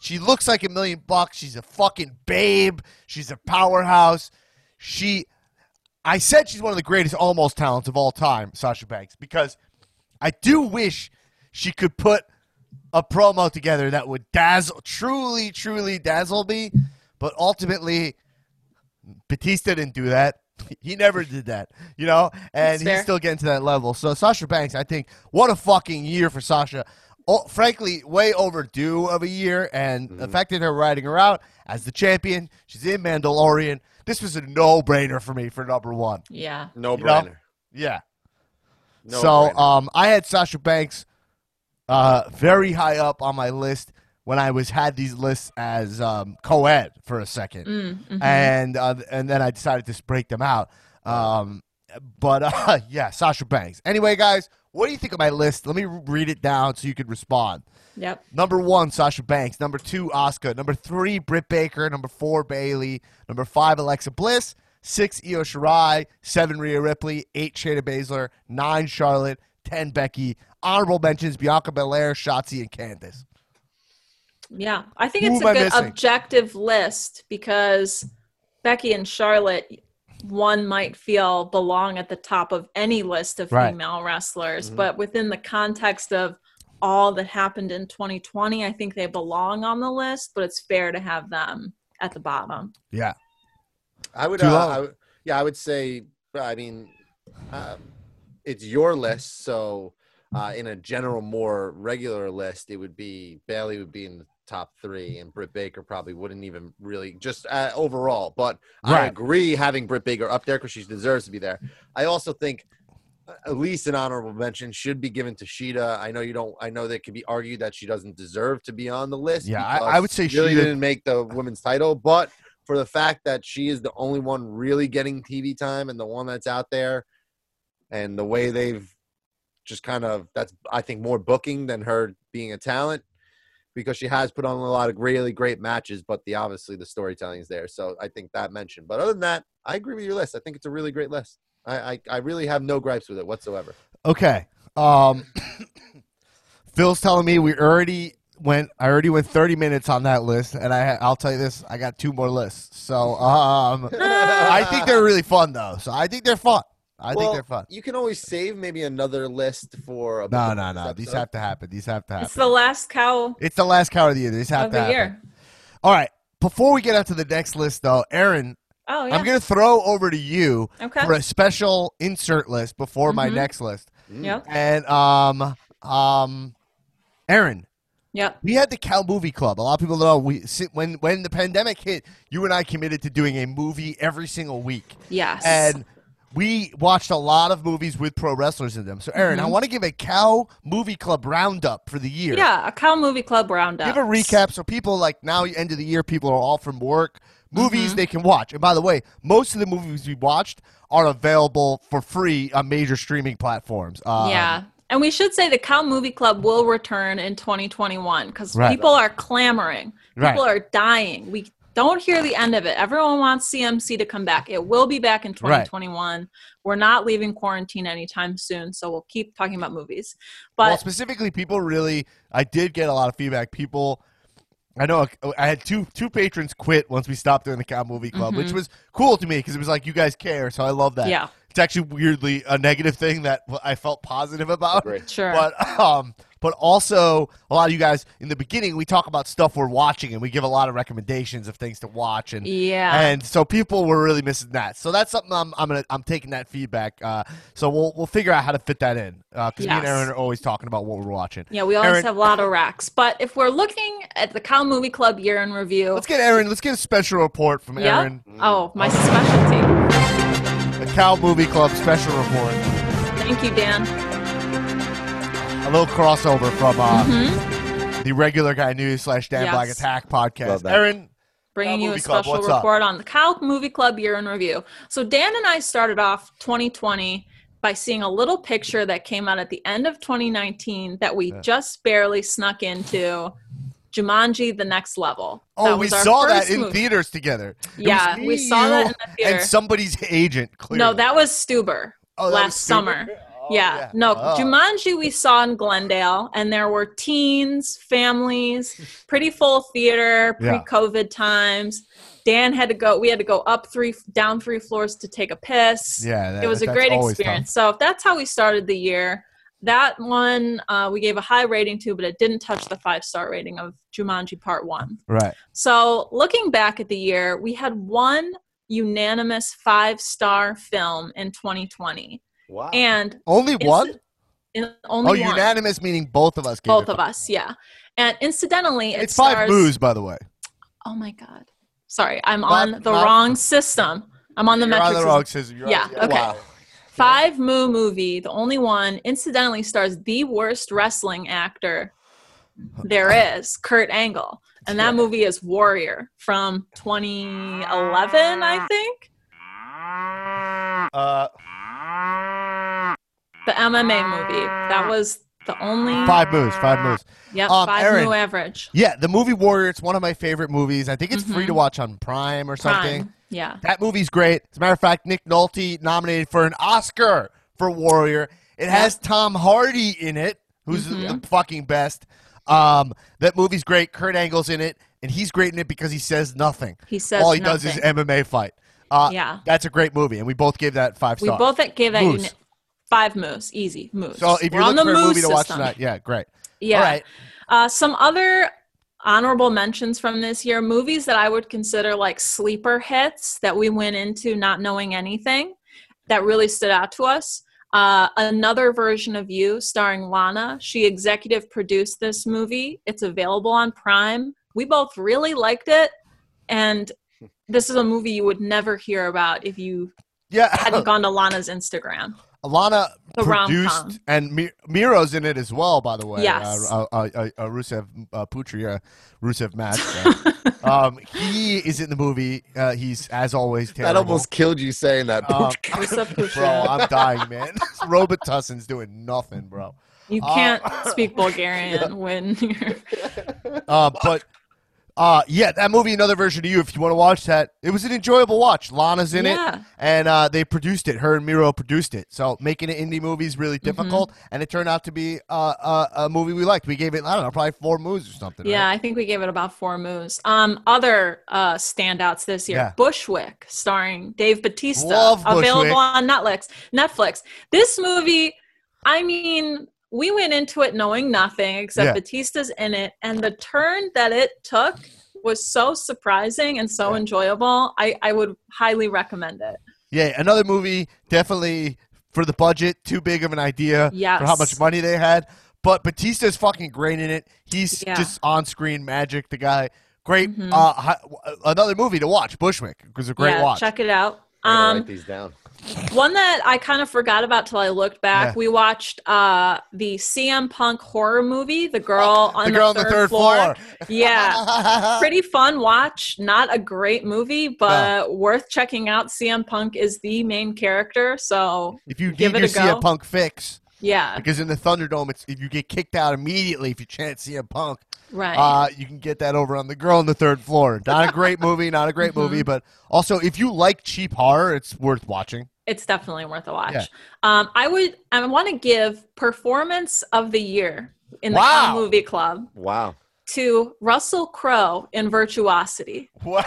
She looks like a million bucks. She's a fucking babe. She's a powerhouse. She, I said she's one of the greatest almost talents of all time, Sasha Banks, because I do wish she could put a promo together that would dazzle, truly, truly dazzle me. But ultimately, Batista didn't do that. He never did that, you know, and he's still getting to that level. So Sasha Banks, I think, what a fucking year for Sasha. Oh, frankly, way overdue of a year, and Mm-hmm. the fact that they're riding her out as the champion, she's in Mandalorian. This was a no-brainer for me for number one. Yeah. No You know? brainer. Yeah. No so brainer. um, I had Sasha Banks uh, very high up on my list when I was had these lists as um, co-ed for a 2nd Mm, mhm. and uh, and then I decided to break them out. Um, but uh, yeah, Sasha Banks. Anyway, guys, what do you think of my list? Let me read it down so you can respond. Yep. Number one, Sasha Banks. Number two, Asuka. Number three, Britt Baker. Number four, Bayley. Number five, Alexa Bliss. Six, Io Shirai. Seven, Rhea Ripley. Eight, Shayna Baszler. Nine, Charlotte. Ten, Becky. Honorable mentions: Bianca Belair, Shotzi, and Candice. Yeah. I think Who it's a good missing? objective list because Becky and Charlotte one might feel belong at the top of any list of Right. female wrestlers, Mhm. but within the context of all that happened in 2020, I think they belong on the list, but it's fair to have them at the bottom. Yeah. I would, uh. I would, yeah, I would say. I mean, um, it's your list, so uh, in a general, more regular list, it would be Bayley would be in the top three, and Britt Baker probably wouldn't even really just uh, overall. But I agree having Britt Baker up there because she deserves to be there. I also think at least an honorable mention should be given to Shida. I know you don't. I know that can be argued that she doesn't deserve to be on the list. Yeah, I- I would say she really didn't make the women's title, but for the fact that she is the only one really getting TV time and the one that's out there, and the way they've just kind of that's I think more booking than her being a talent because she has put on a lot of really great matches, but the obviously the storytelling is there. So I think that mentioned. But other than that, I agree with your list. I think it's a really great list. I I, I really have no gripes with it whatsoever. Okay. Um, Phil's telling me we already went. I already went 30 minutes on that list, and I I'll tell you this: I got two more lists. So um, I think they're really fun though. So I think they're fun. I think they're fun. You can always save maybe another list for a No, no, bonus no. These have to happen. These have to happen. It's the last cow It's the last count of the year. These have of to the happen. year. All right. Before we get out to the next list, though, Erin, Oh yeah. I'm going to throw over to you okay. for a special insert list before my Mhm. next list. Mm. Yep. And um, um, Erin, Yep. we had the Cow Movie Club. A lot of people know we si- when when the pandemic hit, you and I committed to doing a movie every single week, Yes. and we watched a lot of movies with pro wrestlers in them. So, Erin, I Mhm. want to give a Cow Movie Club roundup for the year. yeah, a cow movie club roundup. Give a recap so people like now end of the year, people are all from work. Movies Mm-hmm. they can watch. And by the way, most of the movies we watched are available for free on major streaming platforms. Um, yeah. And we should say the Cow Movie Club will return in 2021 because Right. people are clamoring. Right. People are dying. We don't hear the end of it. Everyone wants CMC to come back. It will be back in 2021. We're not leaving quarantine anytime soon, so we'll keep talking about movies. But well, specifically, people really. I did get a lot of feedback. People, I know I had two two patrons quit once we stopped doing the Cow Movie Club, which was cool to me because it was like you guys care. So I love that. Mm-hmm. yeah, it's actually weirdly a negative thing that I felt positive about. Great. sure. But um, but also a lot of you guys in the beginning we talk about stuff we're watching and we give a lot of recommendations of things to watch and yeah. and so people were really missing that. So that's something I'm I'm gonna I'm taking that feedback. Uh, so we'll we'll figure out how to fit that in because me and Erin are always talking about what we're watching. yeah, we always Erin- have a lot of racks. But if we're looking at the Cow Movie Club year in review, Let's get Erin. Let's get a special report from yeah. Erin. Oh, my specialty. The Cow Movie Club special report. Thank you, Dan. A little crossover from uh, Mhm. the regular guy news slash Dan Yes. Black Attack podcast. Love. Erin, bringing Cow you a Movie Club, special what's up? report on the Cow Movie Club year in review. So Dan and I started off 2020 by seeing a little picture that came out at the end of 2019 that we just barely snuck into. Jumanji: The Next Level. oh, That we saw that in movie. theaters together. It Yeah, me, we saw that in the theater. And somebody's agent. Clearly. No, that was Stuber Oh, that was last Stuber? summer. Oh, yeah. no, Oh. Jumanji we saw in Glendale, and there were teens, families, pretty full theater, pre-COVID times. Dan had to go. We had to go up three, down three floors to take a piss. Yeah, that, it was a great experience. So if that's how we started the year. That one uh, we gave a high rating to, but it didn't touch the five star rating of Jumanji Part One. Right. So, looking back at the year, we had one unanimous five star film in 2020. Wow. And Only inci- one? in- Oh, only one. unanimous meaning both of us. Gave Both it of us, yeah. And incidentally, it It's five stars, moves, by the way. Oh my God. Sorry, I'm Not- on the not- wrong system. I'm on the You're metric on the system. wrong scissor. You're Yeah, on- okay. Wow. Five Moo movie, the only one, incidentally stars the worst wrestling actor there is, Kurt Angle. And that movie is Warrior from 2011, I think. Uh, The MMA movie. That was the only. five moves. Five moves. Yep, Um, five Erin, average. Yeah, the movie Warrior. It's one of my favorite movies. I think it's free Mhm. to watch on Prime or something. Prime. Yeah. That movie's great. As a matter of fact, Nick Nolte nominated for an Oscar for Warrior. It has Tom Hardy in it, who's Mhm. the fucking best. Um, that movie's great. Kurt Angle's in it, and he's great in it because he says nothing. He says All he nothing. does is MMA fight. Uh, Yeah. that's a great movie, and we both gave that five stars. We both gave that Moose. Five moves. Easy moves. so if We're you're on looking the for a moose movie to watch system. tonight, yeah, great. Yeah. All right. Uh, some other honorable mentions from this year movies that I would consider like sleeper hits that we went into not knowing anything that really stood out to us. Uh, another version of you starring Lana. She executive produced this movie. It's available on Prime. We both really liked it. And this is a movie you would never hear about if you Yeah, hadn't gone to Lana's Instagram. Lana The produced, rom-com. and Mi- Miro's in it as well. By the way, Yes. uh, uh, uh, uh, Rusev uh, Putri, uh, Rusev match. uh, um, he is in the movie. Uh, he's as always terrible. That almost killed you saying that. Um, Rusev Putri. bro, I'm dying, man. Robitussin's doing nothing, bro. You Uh, can't speak Bulgarian when you're. Uh, but uh, yeah, that movie, another version of you. If you want to watch that, it was an enjoyable watch. Lana's in Yeah. it, and uh, they produced it. Her and Miro produced it. So making an indie movie is really Mm-hmm. difficult, and it turned out to be uh, a, a movie we liked. We gave it, I don't know, probably four moves or something. Yeah, right? I think we gave it about four moves. Um, other uh, standouts this year: Yeah. Bushwick, starring Dave Batista, Love available Bushwick. on Netflix. Netflix. This movie, I mean, we went into it knowing nothing except Yeah. Batista's in it, and the turn that it took was so surprising and so enjoyable. I, I would highly recommend it. Yeah, another movie definitely for the budget, too big of an idea Yes. for how much money they had. But Batista's fucking great in it. He's Yeah. just on screen magic. The guy, great. Mhm. Uh, hi, another movie to watch, Bushwick, was a great yeah, watch. check it out. I'm Um, write these down. One that I kind of forgot about till I looked back. Yeah. We watched uh, the CM Punk horror movie, The Girl on the the girl Third, on the third floor. floor. Yeah, pretty fun watch. Not a great movie, but worth checking out. CM Punk is the main character, so if you Give need it your a go. CM Punk fix, yeah, because in the Thunderdome, it's if you get kicked out immediately if you chant CM Punk, right. uh, you can get that over on the girl on the third floor. Not a great movie, not a great Mm-hmm. movie, but also if you like cheap horror, it's worth watching. it's definitely worth a watch. Yeah. Um, I would. I want to give performance of the year in the Wow. Movie Club Wow. to Russell Crowe in Virtuosity. Wow.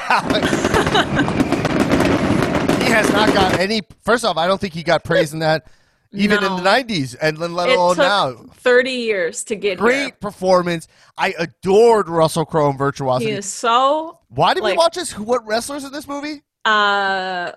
he has not got any. First off, I don't think he got praise in that even No. in the 90s, and let alone took now. 30 years to get here. Great here. performance. I adored Russell Crowe in Virtuosity. He is so Why did we watch this? What wrestlers in this movie? uh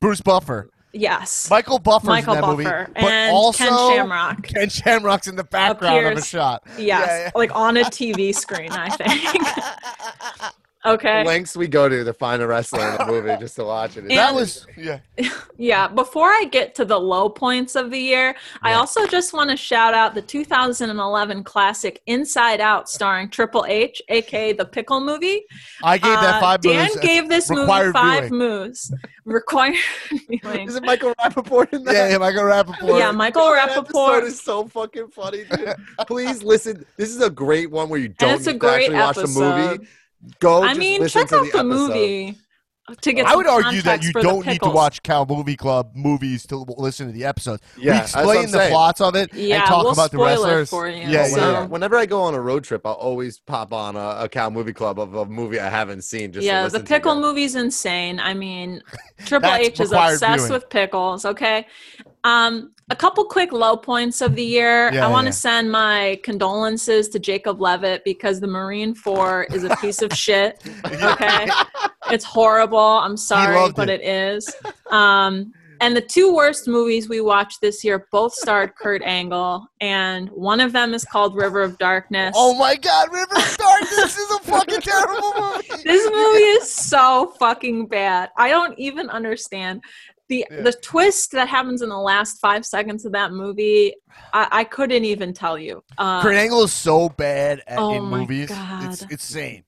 Bruce Buffer. yes. Michael Buffer's Michael in that movie. But and also, Ken Shamrock. Ken Shamrock's in the background of a shot. Yes. Yeah, yeah. Like on a TV screen, I think. okay. Lengths we go to to find a wrestler in a movie just to watch it. And- That was yeah. Yeah, before I get to the low points of the year, I also just want to shout out the 2011 classic Inside Out starring Triple H, aka the Pickle movie. I gave that Uh, five Dan gave this movie five viewing. moves. Required viewing. Is it Michael Rapaport in that? Yeah, yeah, Michael Rapaport. Yeah, Michael That episode Rapaport. is so fucking funny, dude. Please listen. This is a great one where you don't it's a need great to actually watch the movie. Go. I just mean, check to out the, the, movie to get. I would argue that you don't need to watch Cow Movie Club movies to listen to the episodes. Yeah, we I'm explain the saying. plots of it Yeah, and talk we'll about the spoil it wrestlers. for you, Yeah, so- yeah, Whenever, whenever I go on a road trip, I'll always pop on a, a Cow Movie Club of a movie I haven't seen. Just to yeah, the listen to pickle movie's insane. I mean, Triple H is obsessed viewing. with pickles. Okay, um, a couple quick low points of the year. Yeah, I want to yeah. send my condolences to Jacob Levitt because the Marine Four is a piece of shit. Okay, it's horrible. I'm sorry, but it. it is. Um, and the two worst movies we watched this year both starred Kurt Angle, and one of them is called River of Darkness. Oh my God, River of Darkness is a fucking terrible movie. this movie is so fucking bad. I don't even understand the Yeah. the twist that happens in the last five seconds of that movie. I, I couldn't even tell you. Uh, Kurt Angle is so bad at, Oh in movies. God. It's insane.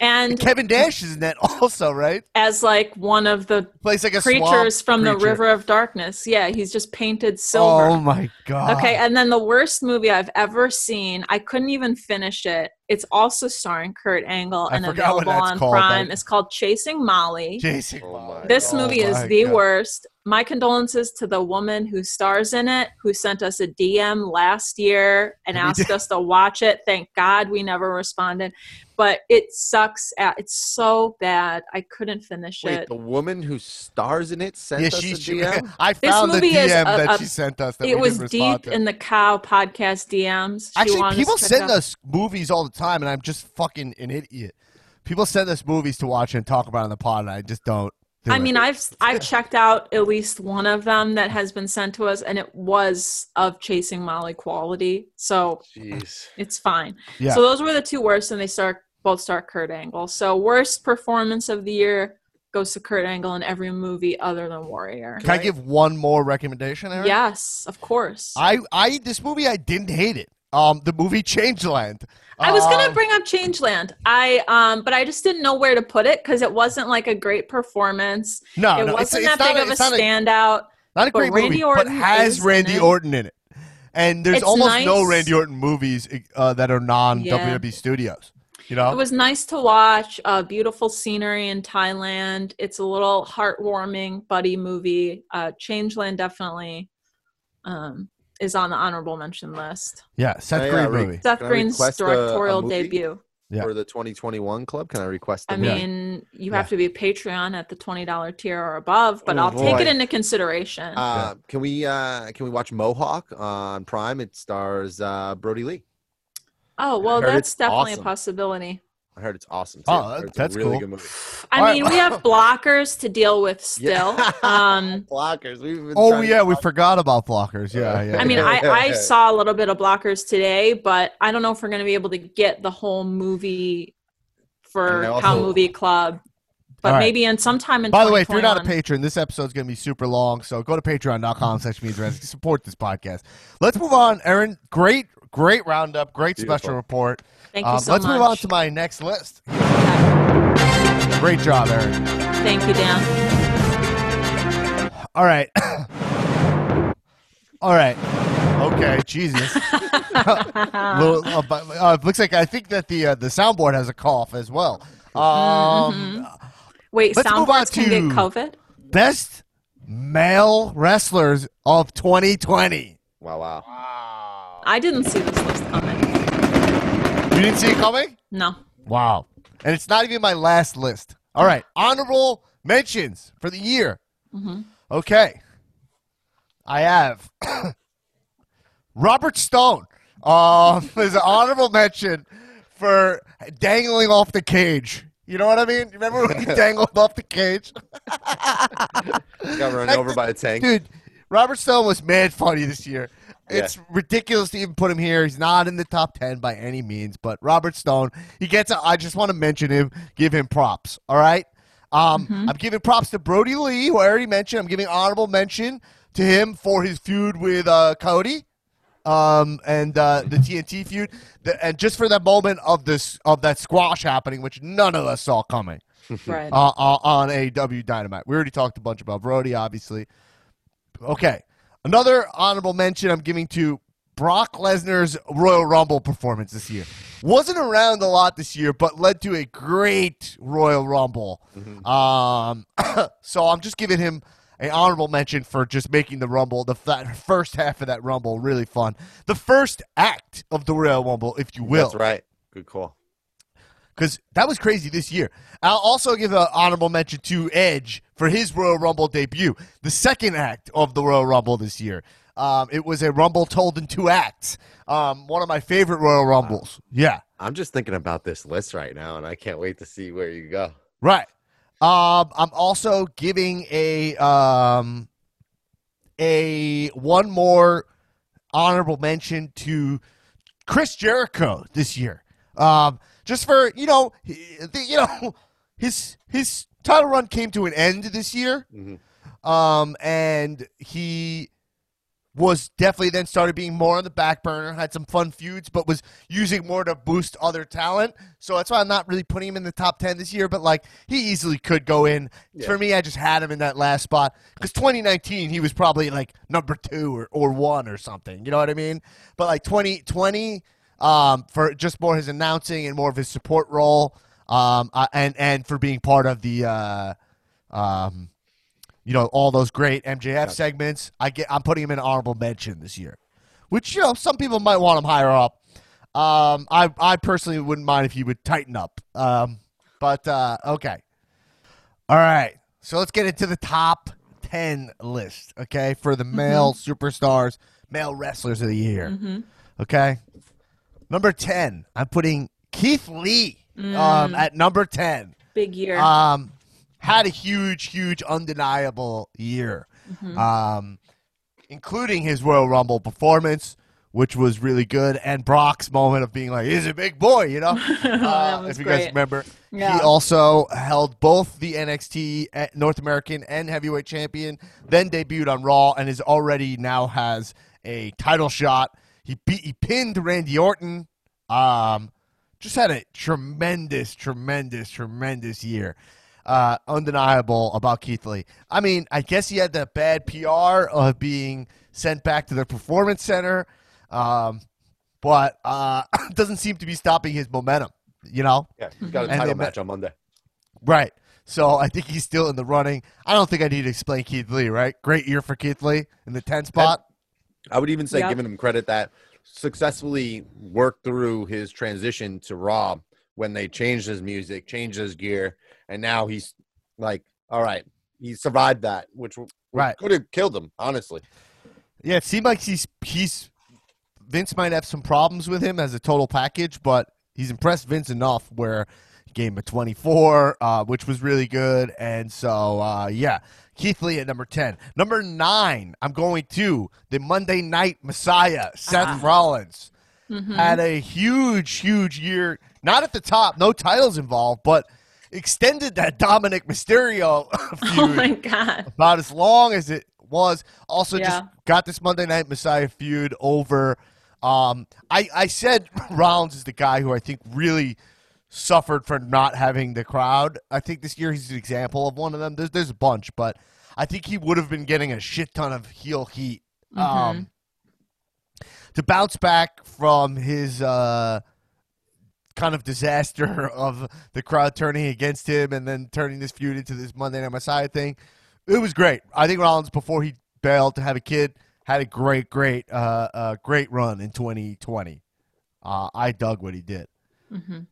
and Kevin Nash is in that also, right? as like one of the Plays like a creatures from the. River of Darkness. Yeah, he's just painted silver. Oh my God. Okay, and then the worst movie I've ever seen, I couldn't even finish it. It's also starring Kurt Angle I and forgot what available on called, Prime. but- It's called Chasing Molly. Jason. Oh my This Oh movie is my the God. worst. My condolences to the woman who stars in it, who sent us a DM last year and asked us to watch it. Thank God we never responded. But it sucks. At, it's so bad. I couldn't finish Wait, it. the woman who stars in it sent Yeah, us she, a she DM. I This found the movie is DM a- that a- she sent us. That It we was didn't deep to. in the Cow podcast DMs. She Actually, people us to check send out- us movies all the time, and I'm just fucking an idiot. People send us movies to watch and talk about on the pod, and I just don't. do I it. mean, I've I've checked out at least one of them that has been sent to us, and it was of Chasing Molly quality, so Jeez. it's fine. Yeah. So those were the two worst, and they start both start Kurt Angle. So worst performance of the year, goes to Kurt Angle in every movie other than Warrior. Can I give one more recommendation, Erin? Yes, of course. I, I this movie I didn't hate it. Um, the movie Changeland. I was gonna Um, bring up Changeland. I um, but I just didn't know where to put it because it wasn't like a great performance. no, it no, wasn't it's, it's that big not of a standout. not a great Randy movie, Orton but has Randy it. Orton in it. And there's It's almost no. Randy Orton movies uh, that are non Yeah. WWE studios. You know, It was nice to watch. Uh, beautiful scenery in Thailand. It's a little heartwarming buddy movie. Uh, Changeland definitely um, is on the honorable mention list. yeah, Seth Green uh, re- movie. Seth Green's request a- a directorial debut. Yeah. For the 2021 club, can I request? I a movie? mean, you have to be a Patreon at the twenty dollar tier or above, but Oh, I'll take it into consideration. Uh, Can we uh, can we watch Mohawk on Prime? It stars uh, Brodie Lee. oh well, that's definitely awesome. a possibility. I heard it's awesome. Too. Oh, I heard that- it's a that's really cool. good movie. I All right. mean, we have blockers to deal with still. Yeah. Um, blockers. We've been Oh yeah, we watch- forgot about blockers. Yeah, yeah. I mean. I, I saw a little bit of blockers today, but I don't know if we're going to be able to get the whole movie for And Cow Movie Club. But All right. maybe in sometime in By the way, if you're not a patron, this episode's going to be super long. So go to patreon.com slash means Res- support this podcast. Let's move on, Erin. Great, great roundup. Great special report. Thank you Um, so let's much. move on to my next list. Okay. Great job, Erin. Thank you, Dan. All right. All right. Okay, Jesus. Little, uh, but, uh, looks like I think that the uh, the soundboard has a cough as well. Um, Wait, Let's move on soundboards can get COVID? Best male wrestlers of 2020. Wow, wow. I didn't see this list coming. You didn't see it coming? No. Wow. And it's not even my last list. All right. Honorable mentions for the year. Okay. I have Robert Stone. Um, is an honorable mention for dangling off the cage. You know what I mean? Remember when he dangled off the cage? Got run over by a tank. Dude, Robert Stone was mad funny this year. It's ridiculous to even put him here. He's not in the top 10 by any means, but Robert Stone, he gets a, I just want to mention him, give him props, all right? Um, I'm giving props to Brodie Lee, who I already mentioned. I'm giving honorable mention to him for his feud with uh, Cody um, and uh, the TNT feud, the, and just for that moment of this of that squash happening, which none of us saw coming Right. uh, uh, on AEW Dynamite. We already talked a bunch about Brodie, obviously. Okay, another honorable mention I'm giving to Brock Lesnar's Royal Rumble performance this year. Wasn't around a lot this year, but led to a great Royal Rumble. Um, so I'm just giving him an honorable mention for just making the Rumble, the first half of that Rumble, really fun. The first act of the Royal Rumble, if you will That's right. Good call. because that was crazy this year. I'll also give an honorable mention to Edge for his Royal Rumble debut, the second act of the Royal Rumble this year. Um, it was a Rumble told in two acts. Um, one of my favorite Royal Rumbles. Yeah, I'm just thinking about this list right now, and I can't wait to see where you go. right. Um, I'm also giving a um, a one more honorable mention to Chris Jericho this year. Um, just for you know, the, you know, his his title run came to an end this year, Mhm. um, and he was definitely then started being more on the back burner. Had some fun feuds, but was using more to boost other talent. So that's why I'm not really putting him in the top ten this year. But like he easily could go in. Yeah. For me, I just had him in that last spot because 2019 he was probably like number two or, or one or something. You know what I mean? But like 2020, um, for just more his announcing and more of his support role, um, uh, and and for being part of the. Uh, um, you know all those great MJF segments. I get I'm putting him in honorable mention this year, which you know some people might want him higher up. Um, I I personally wouldn't mind if he would tighten up. Um, but uh, okay, all right. So let's get into the top ten list. Okay, for the male superstars, male wrestlers of the year. Okay, number ten. I'm putting Keith Lee um, at number ten Big year. um, had a huge, huge, undeniable year, um, including his Royal Rumble performance, which was really good, and Brock's moment of being like, "He's a big boy," you know. Uh, if you guys remember, Yeah. he also held both the NXT uh, North American and Heavyweight Champion. Then debuted on Raw and is already now has a title shot. He beat, he pinned Randy Orton. Um, just had a tremendous, tremendous, tremendous year. Uh, undeniable about Keith Lee. I mean, I guess he had that bad PR of being sent back to the performance center, um, but uh, doesn't seem to be stopping his momentum. You know, Yeah, he's got a title they- match on Monday. Right. So I think he's still in the running. I don't think I need to explain Keith Lee, right? Great year for Keith Lee in the 10 spot. I would even say, Yep. giving him credit that successfully worked through his transition to Raw when they changed his music, changed his gear, and now he's like, all right, he survived that, which, which Right. could have killed him, honestly. Yeah, it seemed like he's he's Vince might have some problems with him as a total package, but he's impressed Vince enough where he of 24, uh, which was really good. And so, uh, yeah, Keith Lee at number 10. Number nine, I'm going to the Monday Night Messiah, Seth Rollins. Mhm. had a huge, huge year. Not at the top, no titles involved, but extended that Dominik Mysterio feud Oh my god. about as long as it was. Also, just got this Monday Night Messiah feud over. Um, I I said Rollins is the guy who I think really suffered for not having the crowd. I think this year he's an example of one of them. There's there's a bunch, but I think he would have been getting a shit ton of heel heat. Um, to bounce back from his uh, kind of disaster of the crowd turning against him and then turning this feud into this Monday Night Messiah thing, it was great. I think Rollins before he bailed to have a kid had a great, great, uh, uh, great run in 2020. Uh, I dug what he did. Mhm.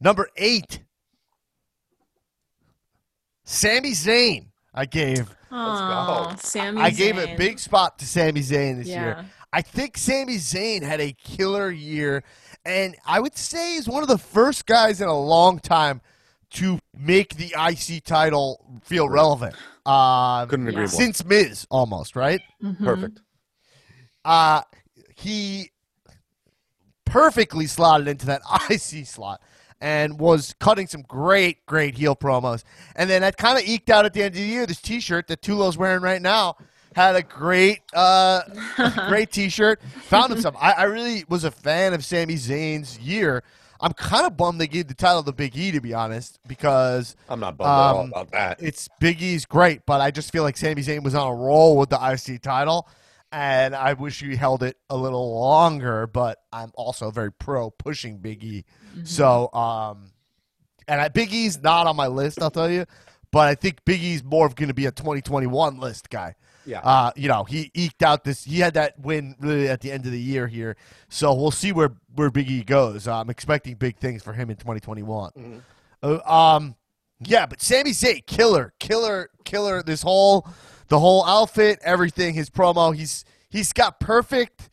Number eight, Sami Zayn. I gave Oh, Sammy. I gave a big spot to Sami Zayn this Yeah. year. I think Sami Zayn had a killer year, and I would say he's one of the first guys in a long time to make the IC title feel relevant. Uh, Couldn't agree Yeah. more. since Miz, almost right. Mhm. Perfect. Uh, he perfectly slotted into that IC slot and was cutting some great, great heel promos. And then that kind of eked out at the end of the year. This T-shirt that Tulo's wearing right now had a great, uh, great T-shirt. Found him some. I, I really was a fan of Sami Zayn's year. I'm kind of bummed they gave the title to Big E, to be honest, because I'm not bummed at all Um, about that. it's Big E's great, but I just feel like Sami Zayn was on a roll with the IC title, and I wish he held it a little longer. But I'm also very pro pushing Big E. So, um, and I, Big E's not on my list, I'll tell you, but I think Big E's more going to be a 2021 list guy. Yeah. Uh, you know, he eked out this. He had that win really at the end of the year here, so we'll see where where Big E goes. I'm expecting big things for him in 2021. Uh, um, yeah, but Sami Zayn, killer, killer, killer. This whole, the whole outfit, everything, his promo. He's he's got perfect,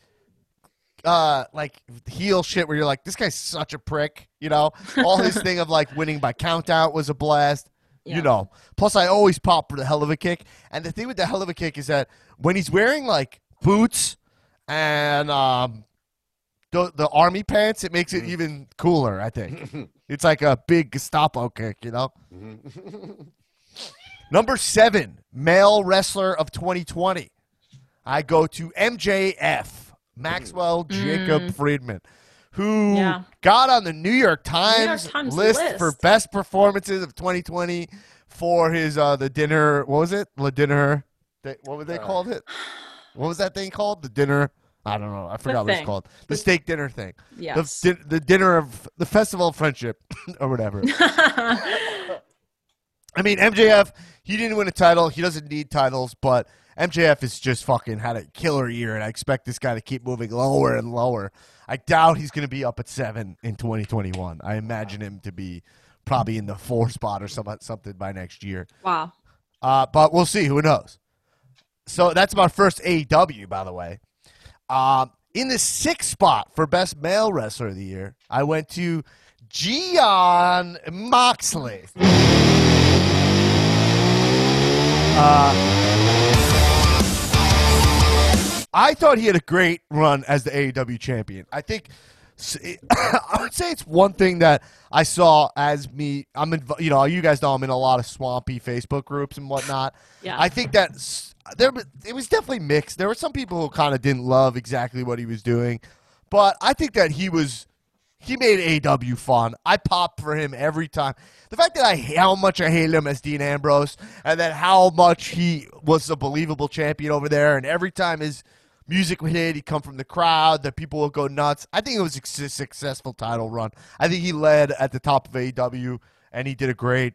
uh, like heel shit where you're like, this guy's such a prick. You know, all his thing of like winning by count out was a blast. Yeah. You know. Plus, I always pop for the hell of a kick. And the thing with the hell of a kick is that when he's wearing like boots and um the the army pants, it makes it even cooler. I think it's like a big Gestapo kick. You know. Number seven, male wrestler of 2020. I go to MJF, Maxwell mm. Jacob mm. Friedman, who Yeah. got on the New York Times, Times list, list. for best performances of 2020 for his uh the dinner. What was it? The dinner. They, what were they uh, called it? What was that thing called? The dinner. I don't know. I forgot what it's called. The steak dinner thing. Yes. The, the dinner of the festival of friendship or whatever. I mean, MJF, he didn't win a title. He doesn't need titles, but MJF has just fucking had a killer year, and I expect this guy to keep moving lower and lower. I doubt he's going to be up at seven in 2021. I imagine him to be probably in the four spot or something by next year. wow. Uh, but we'll see. Who knows? So that's my first AEW, by the way. Um, in the sixth spot for best male wrestler of the year, I went to Jon Moxley. Uh, I thought he had a great run as the AEW champion. I think I would say it's one thing that I saw as me. I'm in, you know, you guys know I'm in a lot of swampy Facebook groups and whatnot. Yeah. I think that there it was definitely mixed. There were some people who kind of didn't love exactly what he was doing, but I think that he was he made AEW fun. I pop for him every time. The fact that I how much I hate him as Dean Ambrose, and then how much he was a believable champion over there, and every time his music would hit, he'd come from the crowd, that people would go nuts. I think it was a successful title run. I think he led at the top of AEW, and he did a great,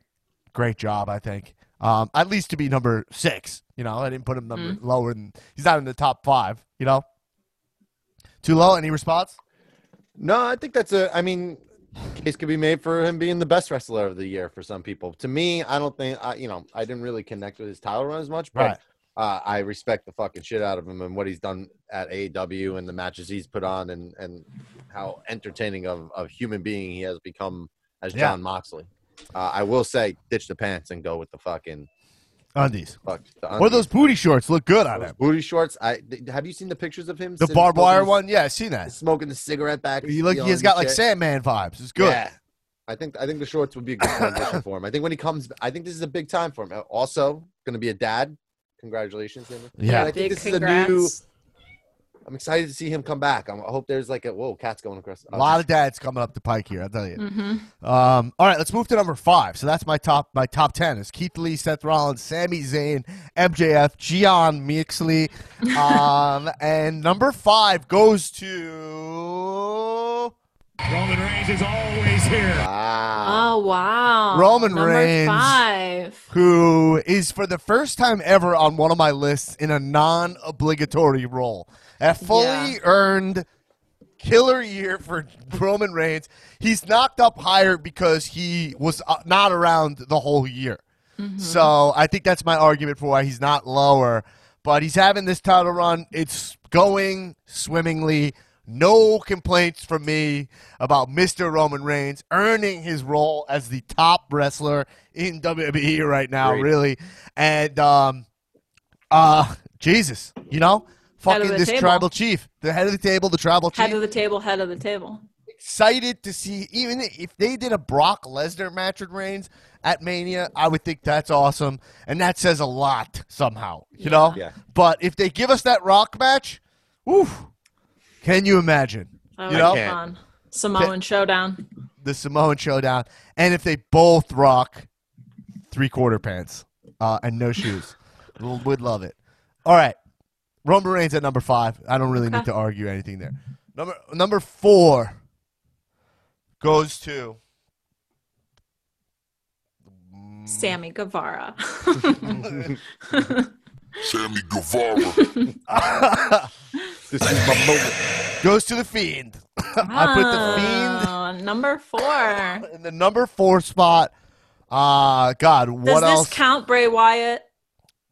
great job. I think. Um, at least to be number six, you know, I didn't put him number lower than he's not in the top five, you know. Too low? Any response? No, I think that's a. I mean, case could be made for him being the best wrestler of the year for some people. To me, I don't think. I, you know, I didn't really connect with his title run as much, but Right. uh, I respect the fucking shit out of him and what he's done at AEW and the matches he's put on and and how entertaining of of human being he has become as Yeah. Jon Moxley. Uh, I will say, ditch the pants and go with the fucking Undies. fuck. The Or those booty shorts look good on those him. booty shorts. I th- have you seen the pictures of him? The sitting barbed wire smoking- one, yeah, I seen that. Smoking the cigarette back. He look, you know, he's and got like shit. Sandman vibes. It's good. Yeah. I think I think the shorts would be a good transition for him. I think when he comes, I think this is a big time for him. Also, going to be a dad. Congratulations, Simon. Yeah. And I think Big this is a new. congrats. I'm excited to see him come back. I'm, I hope there's like a whoa, cat's going across. A lot of dads coming up the pike here, I'll tell you. hmm Um, all right, let's move to number five. So that's my top my top ten is Keith Lee, Seth Rollins, Sami Zayn, MJF, Jon Moxley. Um, and number five goes to Roman Reigns is always here. Wow. Oh wow. Roman Number Reigns. Five. who is for the first time ever on one of my lists in a non-obligatory role. A fully Yeah. earned killer year for Roman Reigns. He's knocked up higher because he was uh, not around the whole year. So I think that's my argument for why he's not lower. But he's having this title run. It's going swimmingly. No complaints from me about Mr. Roman Reigns earning his role as the top wrestler in WWE right now, Great. really. And um uh Jesus, you know? Head of Fucking this table. tribal chief. The head of the table, the tribal chief Head of the table. Head of the table. excited to see even if they did a Brock Lesnar match with Reigns at Mania, I would think that's awesome, and that says a lot somehow, you know. Yeah. But if they give us that Rock match, woof, can you imagine That You would know? be fun. Samoan showdown. the Samoan showdown? And if they both rock three quarter pants uh, and no shoes, We'll- would love it. All right, Roman Reigns at number five. I don't really need to argue anything there. Number number four goes to. Sammy Guevara. Sammy Guevara. This is my moment. goes to the fiend. I put the fiend number four. in the number four spot. Uh God, what Does else? this count Bray Wyatt?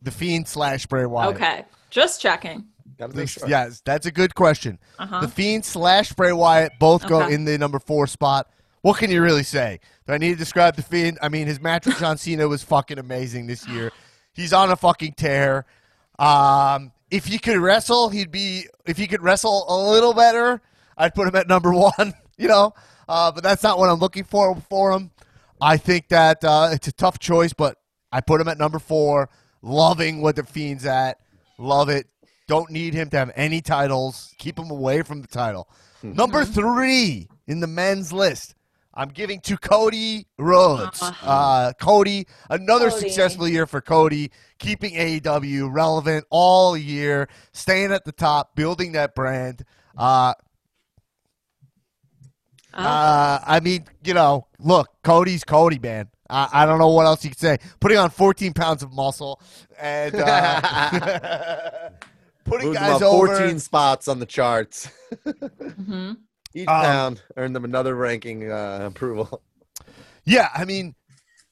the fiend slash Bray Wyatt. Okay, just checking. Gotta make This- sure. Yes, that's a good question. Uh-huh. The fiend slash Bray Wyatt both go in the number four spot. What can you really say? Do I need to describe the fiend? I mean, his match with John Cena was fucking amazing this year. He's on a fucking tear. Um, if he could wrestle, he'd be. If he could wrestle a little better, I'd put him at number one. You know, uh, but that's not what I'm looking for for him. I think that uh, it's a tough choice, but I put him at number four. Loving what the Fiend's at. Love it. Don't need him to have any titles. Keep him away from the title. Number three in the men's list. I'm giving to Cody Rhodes. Uh, Cody, another Cody. successful year for Cody, keeping AEW relevant all year, staying at the top, building that brand. Uh, Oh, uh, I mean, you know, look, Cody's Cody, man. I, I don't know what else you could say. Putting on 14 pounds of muscle and uh, putting Moved guys up over. 14 spots on the charts. hmm Each Um, pound earned them another ranking uh, approval. Yeah, I mean,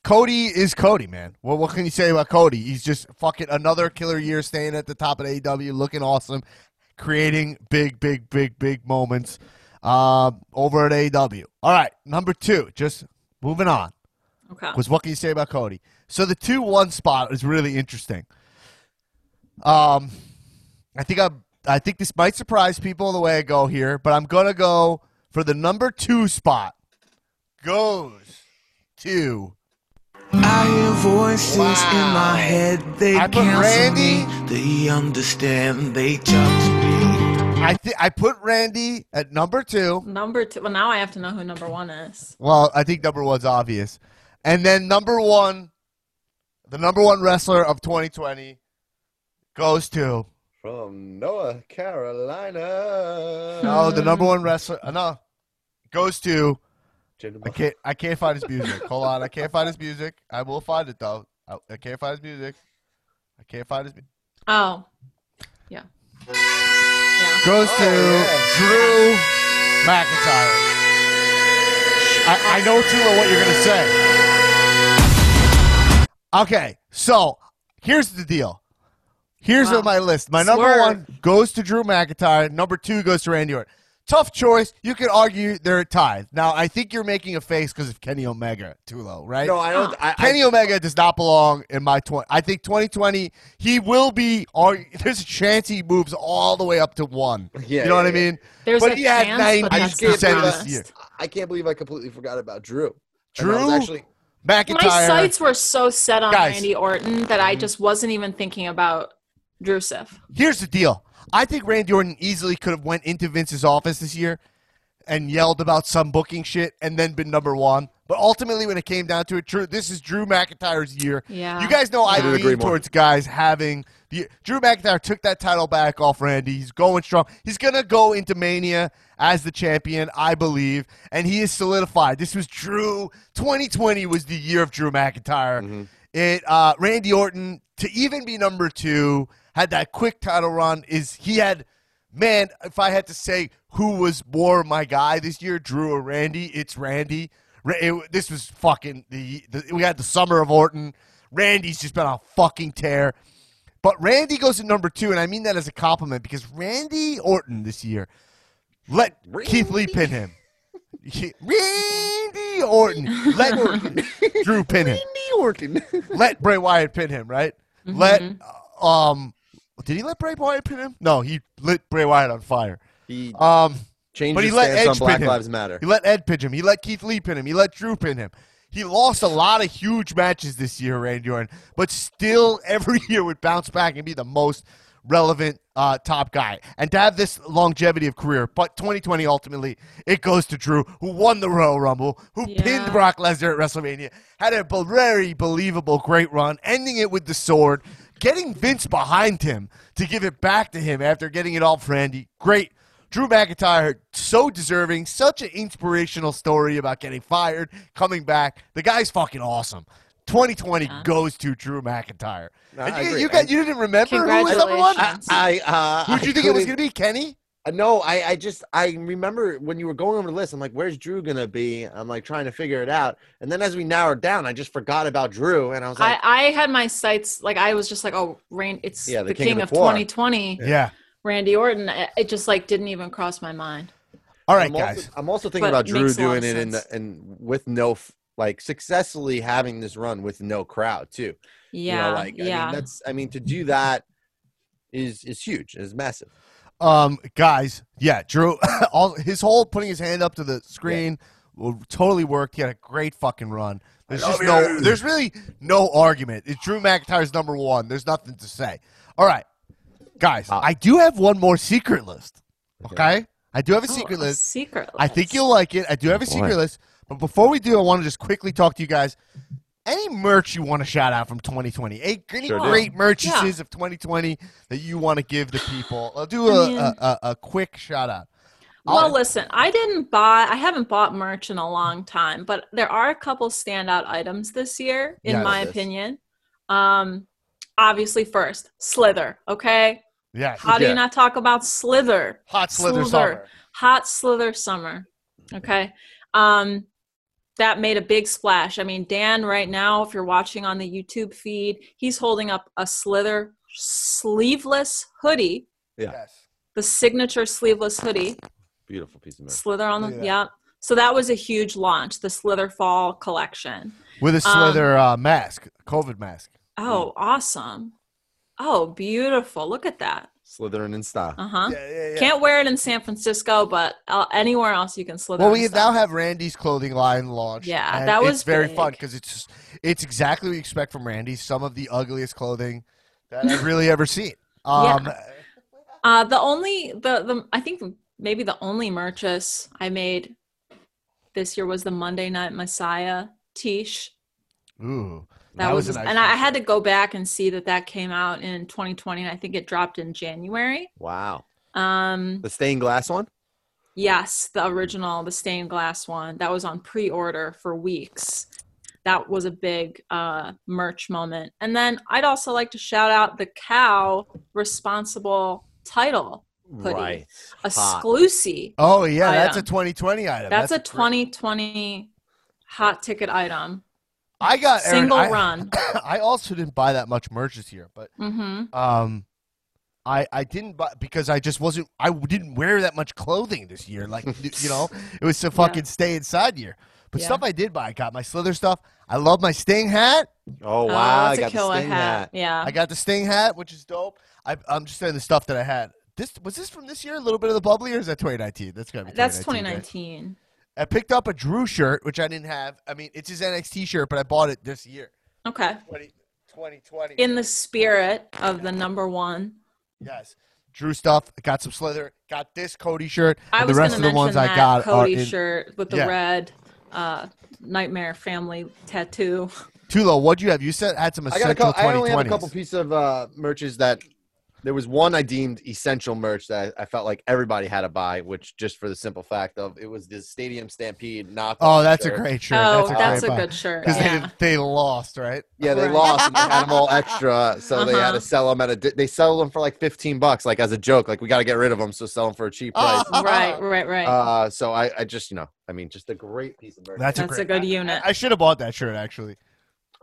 Cody is Cody, man. Well, what can you say about Cody? He's just fucking another killer year, staying at the top of AEW, looking awesome, creating big, big, big, big moments um, over at AEW. All right, number two, just moving on. Okay. was what can you say about Cody? So the two one spot is really interesting. Um, I think I'm I think this might surprise people the way I go here, but I'm gonna go for the number two spot. Goes to I hear voices in my head, they I put counsel Randy- me, they understand, they judge me. I think I put Randy at number two. Number two. Well, now I have to know who number one is. Well, I think number one's obvious, and then number one, the number one wrestler of 2020 goes to From Noah, Carolina. no, the number one wrestler. uh, No, goes to I can't. I can't find his music. Hold on. I can't find his music. I will find it though. I, I can't find his music. I can't find his. mu- Oh, yeah. Yeah. Goes to Drew McIntyre. I, I know Tula what you're gonna say. Okay, so here's the deal. Here's Wow. my list. My number one goes to Drew McIntyre. Number two goes to Randy Orton. Tough choice. You could argue they're tied. Now, I think you're making a face because of Kenny Omega, too low, right? No, I don't. Ah. I, Kenny I, Omega does not belong in my 20. I think 2020, he will be, or there's a chance he moves all the way up to one. Yeah, you know what yeah, I mean? There's but a he had chance, 90% but I can't believe this the year. best. I can't believe I completely forgot about Drew. And I Drew, was actually McIntyre. My sights were so set on Guys. Randy Orton that I just wasn't even thinking about Drew Here's the deal. I think Randy Orton easily could have went into Vince's office this year and yelled about some booking shit and then been number one. But ultimately, when it came down to it, true, this is Drew McIntyre's year. Yeah. You guys know I Couldn't agree lean more. towards guys having the Drew McIntyre took that title back off Randy. He's going strong. He's gonna go into Mania as the champion, I believe, and he is solidified. This was Drew. 2020 was the year of Drew McIntyre. Mm-hmm. It uh, Randy Orton to even be number two had that quick title run. Is he had man? If I had to say who was more my guy this year, Drew or Randy, it's Randy. It- this was fucking the, the we had the summer of Orton. Randy's just been on a fucking tear. But Randy goes to number two, and I mean that as a compliment because Randy Orton this year let Keith Lee pin him. Randy Orton let Drew pin him. Randy Orton. Let Bray Wyatt pin him. Right? Let uh, um. Did he let Bray Wyatt pin him? No, he lit Bray Wyatt on fire. He Um. changed but he his let Edge on Black pin him. Lives Matter. He let Ed pin him. He let Keith Lee pin him. He let Drew pin him. He lost a lot of huge matches this year, Randy Orton, but still every year would bounce back and be the most relevant uh, top guy. And to have this longevity of career, but 2020 ultimately, it goes to Drew, who won the Royal Rumble, who Yeah. pinned Brock Lesnar at WrestleMania, had a very believable great run, ending it with the sword, getting Vince behind him to give it back to him after getting it off Randy. Great. Drew McIntyre, so deserving, such an inspirational story about getting fired, coming back. The guy's fucking awesome. 2020 Yeah. goes to Drew McIntyre. No, And you, you, got, you didn't remember who was number one? Congratulations. I uh, Who did you I think it was going to be? Kenny? Uh, No, I, I just I remember when you were going over the list. I'm like, where's Drew gonna be? I'm like trying to figure it out. And then as we narrowed down, I just forgot about Drew, and I was like, I, I had my sights like I was just like, oh, Rain, it's Yeah, the the, king king, of of, the poor. 2020, Yeah. Randy Orton. It it just like didn't even cross my mind. All right, I'm guys. Also, I'm also thinking But about Drew makes a lot doing it in the, and with no like successfully having this run with no crowd too. Yeah, you know, like I yeah. mean, that's I mean to do that is is huge, is massive. Um, guys, yeah, Drew, all his whole putting his hand up to the screen well, totally worked. He had a great fucking run. There's just no, there's really no argument. It's Drew McIntyre's number one. There's nothing to say. All right, guys, Uh, I do have one more secret list. Okay, I do have a Oh, secret a list. Secret. I think you'll like it. I do have a Boy. secret list. But before we do, I want to just quickly talk to you guys. Any merch you want to shout out from 2020? Any, any Sure do. great merchases Yeah. of 2020 that you want to give the people? I'll do I a, mean- a, a, a quick shout out. Well, I'll- listen, I didn't buy, I haven't bought merch in a long time, but there are a couple standout items this year, in Yes. my Yes. opinion. Um, obviously, first, Slither. Okay, Yes. how do Yeah. you not talk about Slither? Hot Slither Slither. Summer. Hot Slither Summer. Okay, um, that made a big splash. I mean, Dan, right now, if you're watching on the YouTube feed, he's holding up a Slither sleeveless hoodie, Yeah. Yes. the signature sleeveless hoodie. Beautiful piece of merch. Slither on Look the at yeah. So that was a huge launch, the Slither Fall collection. With a Um, Slither uh, mask, COVID mask. Oh, awesome. Oh, beautiful. Look at that. Slithering in style. Uh huh. Yeah, yeah, yeah. Can't wear it in San Francisco, but uh, anywhere else you can slither. Well, and we stuff. now have Randy's clothing line launched. Yeah, and that was it's very fun because it's it's exactly what you expect from Randy. Some of the ugliest clothing that I've really ever seen. Um, Uh, the only the the I think maybe the only merchants I made this year was the Monday Night Messiah Tish. Ooh, That, was, a just- nice and I had to go back and see that that came out in 2020, and I think it dropped in January. Wow. Um, The stained glass one? yes, the original, the stained glass one, that was on pre-order for weeks. That was a big uh, merch moment. And then I'd also like to shout out the cow responsible title hoodie, Right. a Hot. Sclusy. Oh yeah, that's a 2020 item. That's, a great- 2020 hot ticket item. I got Erin, Single I- run. I also didn't buy that much merch this year, but Mm-hmm. um, I I didn't buy because I just wasn't. I didn't wear that much clothing this year. Like you know, it was a fucking stay inside year. But Yeah. stuff I did buy, I got my Slither stuff. I love my Sting hat. Oh, wow. I got a the sting hat. hat. Yeah. I got the Sting hat, which is dope. I, I'm just saying the stuff that I had. This was this from this year? A little bit of the bubbly, or is that 2019? That's gotta be. That's 2019. right? 2019. I picked up a Drew shirt, which I didn't have. I mean, it's his NXT shirt, but I bought it this year. Okay. 20, 2020. In the spirit of the number one. yes. Drew stuff. Got some Slither. Got this Cody shirt. I was the rest going of to the ones mention I that got are Cody in. shirt with the Yeah. red uh, Nightmare Family tattoo. Tulo, what do you have? You said had some I got a essential couple, I only have a couple pieces of uh, merches that there was one I deemed essential merch that I felt like everybody had to buy, which just for the simple fact of it was the Stadium Stampede knockoff. Oh, that's a great shirt. oh, that's a, that's great a good shirt. Because Yeah. they they lost, right? Yeah, they Right. lost and they had them all extra, so they had Uh-huh. to sell them at a. They sell them for like fifteen bucks, like as a joke. Like we got to get rid of them, so sell them for a cheap price. right, right, right. Uh, so I, I just, you know, I mean, just a great piece of merch. That's, That's a, a great, good unit. I, I should have bought that shirt actually.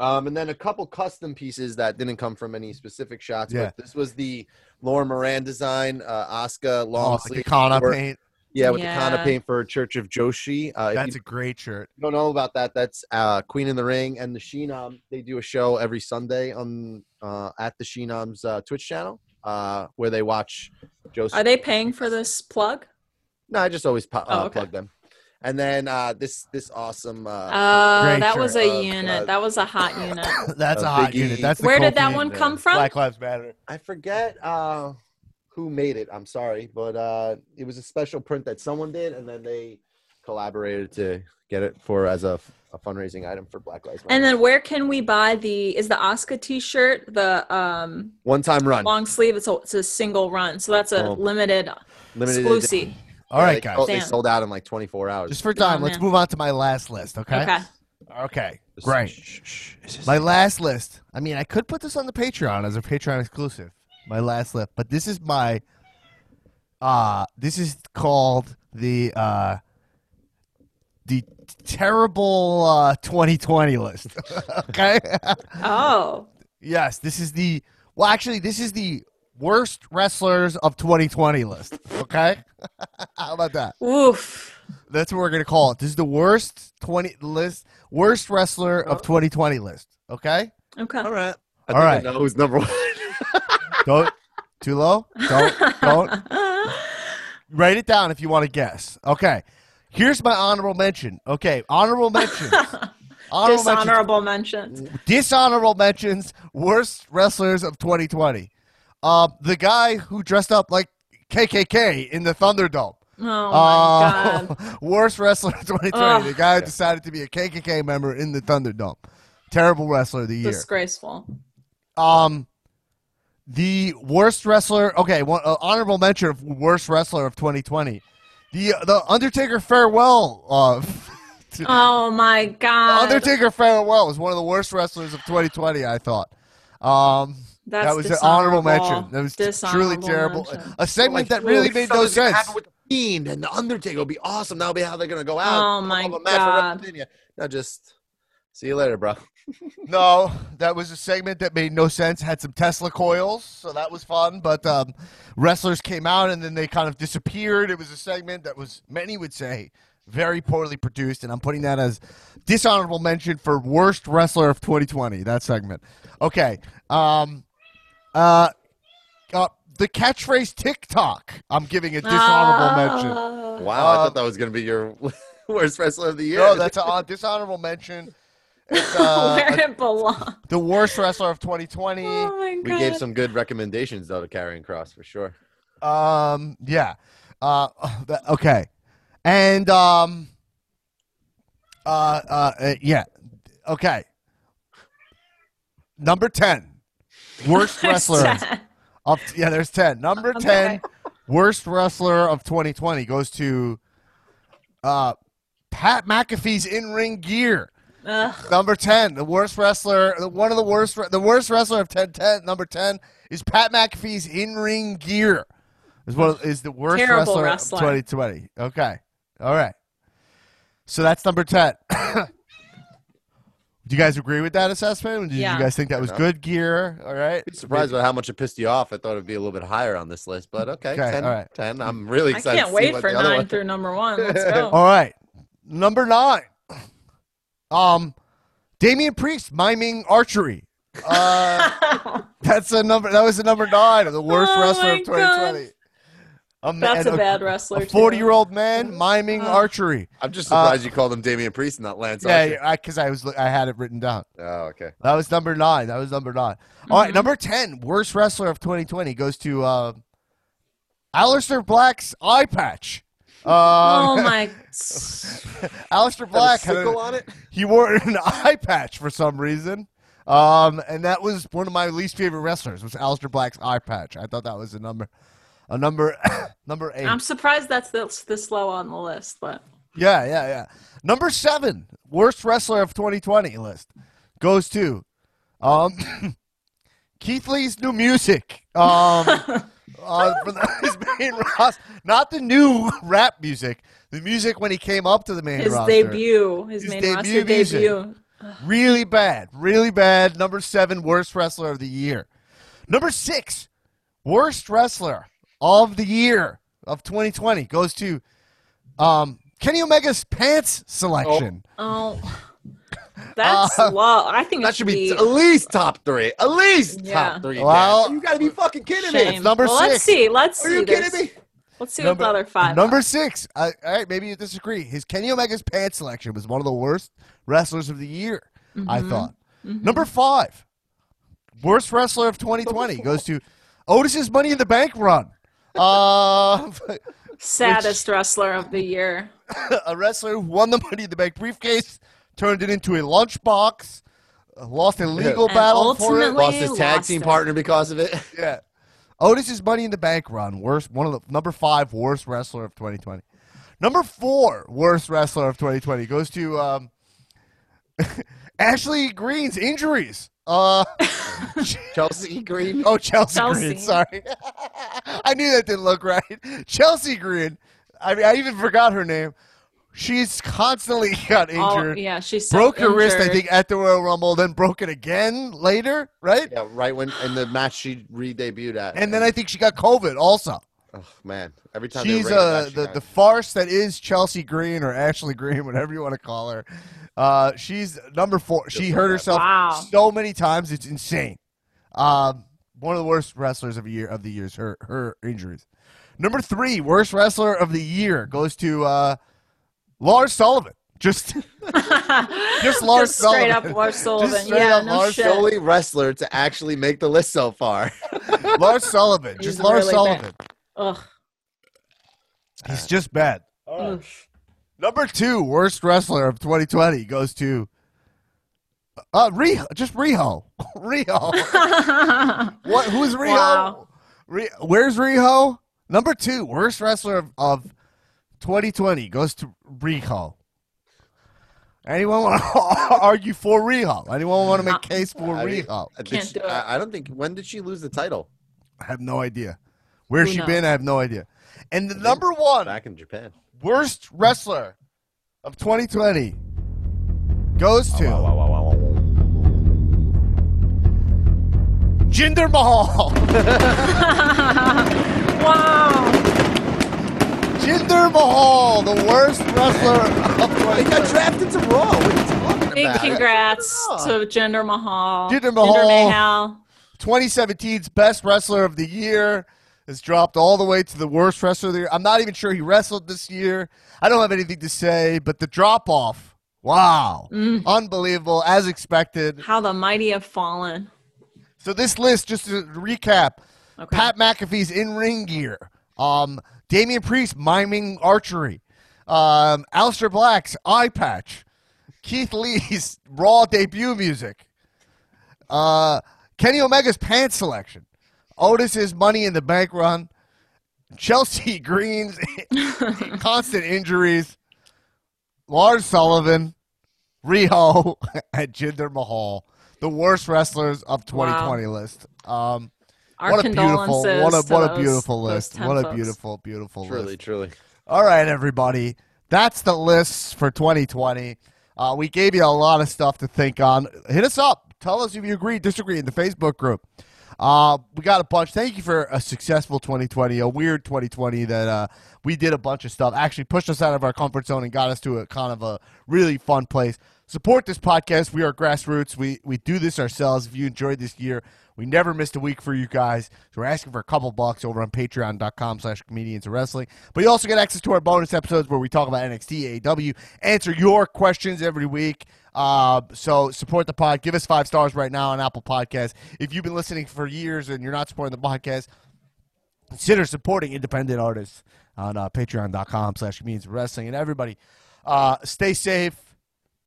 Um, and then a couple custom pieces that didn't come from any specific shots. Yeah. But this was the Laura Moran design, uh, Oscar Oh, long like the sleeve. Kana paint. Yeah, with the Yeah. Kana paint for Church of Joshi. Uh, That's you a great shirt. don't know about that, that's uh, Queen in the Ring and the Sheenom. They do a show every Sunday on uh, at the Sheenom's uh, Twitch channel uh, where they watch Joshi. Are they paying for this plug? No, I just always po- Oh, uh, okay. plug them. And then uh, this this awesome. Uh, Oh, that was a Uh, unit. uh, That was a hot unit. That's a hot unit. That's the Where did that one and, come from? Black Lives Matter. I forget uh, who made it. I'm sorry, but uh, it was a special print that someone did, and then they collaborated to get it for as a, a fundraising item for Black Lives Matter. And then where can we buy the is the Oscar t-shirt, the um one time run, long sleeve, it's a, it's a single run. So that's a Oh. limited limited exclusive. edition. All Yeah, right, they, guys. sold- they Damn. sold out in like 24 hours. Just for time, Oh, let's move on to my last list. Okay. Okay. Okay. Great. My last list. I mean, I could put this on the Patreon as a Patreon exclusive. My last list, but this is my. Uh this is called the uh the terrible uh 2020 list. okay. Oh. yes, this is the. Well, actually, this is the worst wrestlers of 2020 list. Okay. How about that? Oof. That's what we're gonna call it. This is the worst 20 list, worst wrestler of 2020 list. Okay. Okay. All right. I All think right. I know who's number one. Don't too low. Don't don't write it down if you want to guess. Okay. Here's my honorable mention. Okay, honorable mentions. honorable mentions. Dishonorable mentions. Dishonorable mentions. Worst wrestlers of 2020. Um, the guy who dressed up like KKK in the Thunderdome. Oh my Uh, god. worst wrestler of 2020. Ugh. the guy who decided to be a KKK member in the Thunderdome. Terrible wrestler of the year. Disgraceful. Um, the worst wrestler. Okay, one uh, honorable mention of worst wrestler of 2020. The the Undertaker farewell. Uh, Oh my god. Undertaker farewell was one of the worst wrestlers of 2020. I thought. Um, That's that was an honorable mention. That was truly terrible. mention. A segment that really made something's no sense. happen With the Fiend and the Undertaker will be awesome. That'll be how they're gonna go out. Oh my match God. Now just see you later, bro. No, that was a segment that made no sense. Had some Tesla coils, so that was fun. But um, wrestlers came out and then they kind of disappeared. It was a segment that was many would say very poorly produced, and I'm putting that as dishonorable mention for worst wrestler of 2020. That segment. Okay. Um, uh, uh, the catchphrase TikTok. I'm giving a dishonorable mention. Ah. Wow, I Uh, thought that was gonna be your worst wrestler of the year. No, that's a uh, dishonorable mention. It's uh, Where it belongs. the worst wrestler of 2020. Oh my god. we gave some good recommendations though to Karrion Kross for sure. Um, yeah. Uh, that- okay, and um, uh, uh, uh, yeah, okay. Number ten, worst wrestler of yeah. There's ten. Number ten, Okay. worst wrestler of 2020 goes to uh, Pat McAfee's in-ring gear. Ugh. Number ten, the worst wrestler, one of the worst, the worst wrestler of 10, 10 Number ten is Pat McAfee's in-ring gear. Is what is the worst Terrible wrestler, wrestler. of 2020. Okay, all right. So that's number ten. Do you guys agree with that assessment? Did Yeah. you guys think that was good gear? All right. Surprised by how much it pissed you off. I thought it'd be a little bit higher on this list, but okay, Okay, 10, all right. 10. I'm really excited. I can't to see wait what for nine one- through number one. Let's go. All right. Number nine. Um, Damian Priest miming archery. Uh, that's a number. That was the number nine of the worst Oh wrestler of 2020. A ma- That's and a bad wrestler. A forty-year-old man miming Oh. archery. I'm just Uh, surprised you called him Damian Priest and not Lance Archer. Yeah, because I, was I had it written down. Oh, okay. That was number nine. That was number 9 All right, Mhm. number ten, worst wrestler of 2020 goes to uh, Aleister Black's eye patch. Oh Um, my. Aleister Black had a- sickle on it. he wore an eye patch for some reason. Um, and that was one of my least favorite wrestlers was Aleister Black's eye patch. I thought that was a number, a number, number 8 I'm surprised that's this, this low on the list, but yeah, yeah, yeah. Number seven, worst wrestler of 2020 list goes to, um, Keith Lee's new music. Um, uh, for the, his main roster, not the new rap music. The music when he came up to the main roster. his roster. debut, his, His main debut roster music. debut. Really bad. Really bad. Number seven, worst wrestler of the year. Number six, worst wrestler of the year of 2020 goes to um, Kenny Omega's pants selection. Oh, that's Uh, low. I think That should be at least top three. At least Yeah. top three. Well- Dan. you gotta be fucking kidding me. shame. number well, Let's see. Let's Are see. Are you kidding me? Let's see what the other five. Number are. six. Uh, all right, maybe you disagree. His Kenny Omega's pants selection was one of the worst wrestlers of the year. I Mhm. thought. Mhm. Number five, worst wrestler of 2020 goes to Otis's Money in the Bank run. Uh, saddest wrestler of the year. a wrestler who won the Money in the Bank briefcase, turned it into a lunchbox, lost a legal And battle for it. Lost his tag lost team it. partner because of it. Yeah. Otis's Money in the Bank run, worst one of the number five worst wrestler of 2020. Number four worst wrestler of 2020 goes to um, Ashley Green's injuries. Uh, Chelsea Green. oh, Chelsea, Chelsea. Green. Sorry, I knew that didn't look right. Chelsea Green. I mean, I even forgot her name. She's constantly got Oh, injured. yeah, she's so broke her wrist, I think, at the Royal Rumble, then broke it again later, right? Yeah, right when in the match she re-debuted at. And then I think she got COVID also. Oh man, every time She's a uh, match, she the, the farce that is Chelsea Green or Ashley Green, whatever you want to call her. Uh, she's number four. She Just hurt like herself Wow. so many times, it's insane. Um, one of the worst wrestlers of year of the years. Her her injuries. Number three, worst wrestler of the year goes to uh, Lars Sullivan. Just just Lars straight Sullivan. Straight up Lars Sullivan. straight yeah, up no Lars shit. only wrestler to actually make the list so far. Sullivan. Sullivan. He's Just Lars really Sullivan. Ugh. He's just bad. Oof. Number two, worst wrestler of 2020 goes to uh Riho, just Riho. Riho. what who's Riho? Wow. Ri- where's Riho? Number two, worst wrestler of, of 2020 goes to Riho. Anyone want to argue for Riho? Anyone want to make case for I mean, Riho? Can't she- do it. I, I don't think. When did she lose the title? I have no idea. Where's Who she knows? been? I have no idea. And the number one Back in Japan. worst wrestler of 2020 goes to Jinder Mahal. wow. Jinder Mahal, the worst wrestler of He got drafted to Raw. What are you talking Big about? congrats Yeah. to Jinder Mahal. Jinder Mahal. Mahal. 2017's best wrestler of the year. Has dropped all the way to the worst wrestler of the year. I'm not even sure he wrestled this year. I don't have anything to say, but the drop off, wow, Mm. unbelievable, as expected. How the mighty have fallen. So this list, just to recap, Okay. Pat McAfee's in ring gear, um, Damian Priest miming archery, um, Aleister Black's eye patch, Keith Lee's Raw debut music, uh, Kenny Omega's pants selection, Otis's Money in the Bank run, Chelsea Green's constant injuries, Lars Sullivan, Riho, and Jinder Mahal, the worst wrestlers of 2020 list. Um, Our what a beautiful, condolences. what a what a beautiful those list. 10 What a folks. beautiful, beautiful Truly, list. truly. Truly. All right, everybody. That's the list for 2020. Uh, we gave you a lot of stuff to think on. Hit us up. Tell us if you agree, disagree in the Facebook group. Uh, we got a bunch. Thank you for a successful 2020, a weird 2020 that uh, we did a bunch of stuff. Actually, pushed us out of our comfort zone and got us to a kind of a really fun place. Support this podcast. We are grassroots. We we do this ourselves. If you enjoyed this year, we never missed a week for you guys. So we're asking for a couple bucks over on patreon.com slash comedians of wrestling. But you also get access to our bonus episodes where we talk about NXT, AEW, answer your questions every week. Uh, so support the pod. Give us five stars right now on Apple Podcasts. If you've been listening for years and you're not supporting the podcast, consider supporting independent artists on uh, patreon.com slash comedians of wrestling. And everybody, uh, stay safe.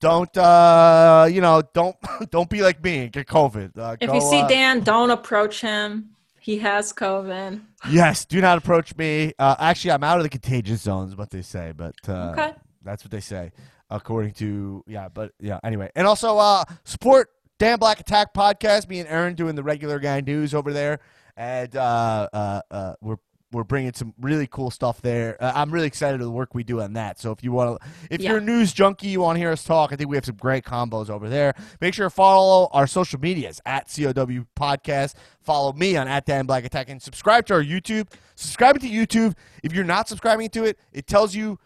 Don't uh, you know? Don't don't be like me and get COVID. Uh, If go, you see uh, Dan, don't approach him. He has COVID. Yes, do not approach me. Uh, actually, I'm out of the contagious zones, is what they say, but uh, Okay. that's what they say, according to yeah. But yeah, anyway, and also uh, support Dan Black Attack podcast. Me and Erin doing the regular guy news over there, and uh, uh, uh, we're we're bringing some really cool stuff there. Uh, I'm really excited to the work we do on that. So if you want to, if Yeah. you're a news junkie, you want to hear us talk, I think we have some great combos over there. Make sure to follow our social medias at COW Podcast. Follow me on at Dan Black Attack and subscribe to our YouTube. Subscribe to YouTube. If you're not subscribing to it, it tells you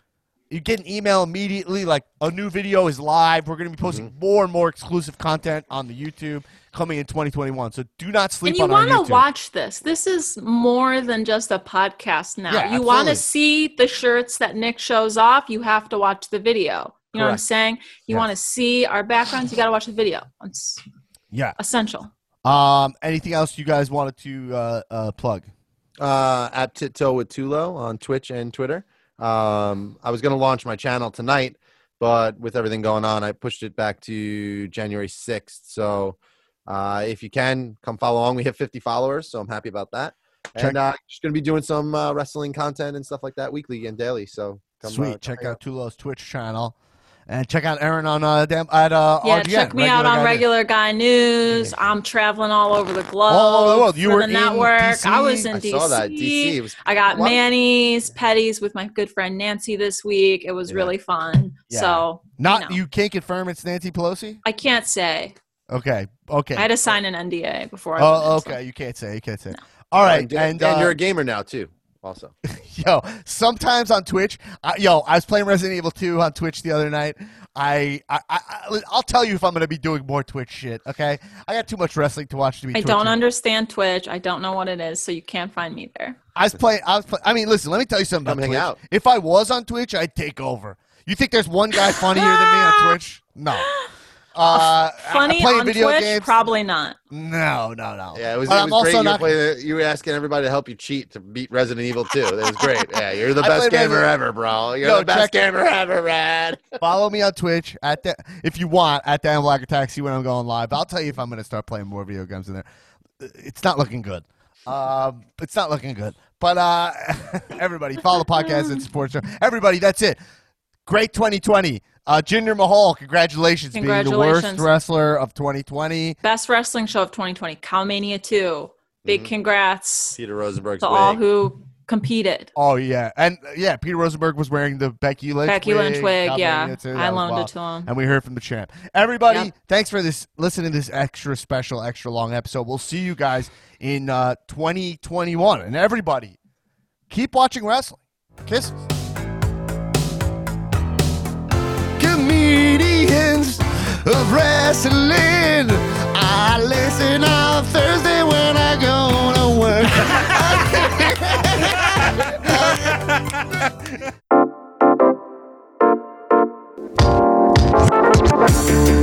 you get an email immediately like a new video is live. We're going to be posting Mm-hmm. more and more exclusive content on the YouTube coming in 2021. So do not sleep And you want to watch this. This is more than just a podcast now. Yeah, you want to see the shirts that Nick shows off, you have to watch the video. You know what I'm saying? You Yeah. want to see our backgrounds, you got to watch the video. It's yeah. essential. Um. Anything else you guys wanted to uh, uh, plug? uh, at Tiptoe with Tulo on Twitch and Twitter. Um, I was going to launch my channel tonight, but with everything going on, I pushed it back to January 6th. So uh, if you can, come follow along. We have 50 followers, so I'm happy about that. Check- And uh, just going to be doing some uh, wrestling content and stuff like that weekly and daily. So come, Sweet. uh, check hang out Tulo's Twitch channel, and check out Erin on uh, damn, at uh, Yeah, RGN, check me out on Guy Regular Guy News. I'm traveling all over the globe. All over the world. You were the in network. DC? I was in I DC. saw that DC. Was I got What? Manny's, Petty's with my good friend Nancy this week. It was Yeah. really fun. Yeah. So Not know. you can't confirm it's Nancy Pelosi. I can't say. Okay. Okay. I had to sign an NDA before. I went Oh, in, so- okay. You can't say. You can't say. All right. and, And, and uh, you're a gamer now too. Also, yo, sometimes on Twitch, uh, yo, I was playing Resident Evil 2 on Twitch the other night. I, I, I, I- I'll tell you if I'm going to be doing more Twitch shit. Okay, I got too much wrestling to watch to be. I don't understand Twitch. I don't know what it is, so you can't find me there. I was playing. I was. Play, I mean, listen. Let me tell you something Come about hang Twitch. out. If I was on Twitch, I'd take over. You think there's one guy funnier than me on Twitch? No. Uh, Funny playing on video Twitch? games? Probably not. No, no, no. yeah, it was. But It I'm was great. also You, not- were playing, you were asking everybody to help you cheat to beat Resident Evil 2. That was great. Yeah, you're the I best gamer Resident- ever, bro. You're Yo, the best check- gamer ever, Rad. Follow me on Twitch at the, if you want at Dan Black Attack. See when I'm going live. I'll tell you if I'm going to start playing more video games in there. It's not looking good. Um, it's not looking good. But uh, everybody follow the podcast and support show. Everybody, that's it. Great 2020. Uh, Jinder Mahal, congratulations, being the worst wrestler of 2020. Best wrestling show of 2020, Cowmania 2. Big Mhm. congrats Peter Rosenberg's to all who competed. Oh yeah, and uh, yeah, Peter Rosenberg was wearing the Becky Lynch. Becky Lynch wig, Calvin yeah. Too. I loaned wild. it to him. and we heard from the champ. Everybody, Yep. thanks for this listening to this extra special, extra long episode. We'll see you guys in uh, 2021, and everybody, keep watching wrestling. Kisses. comedians of wrestling. I listen on Thursday when I go to work.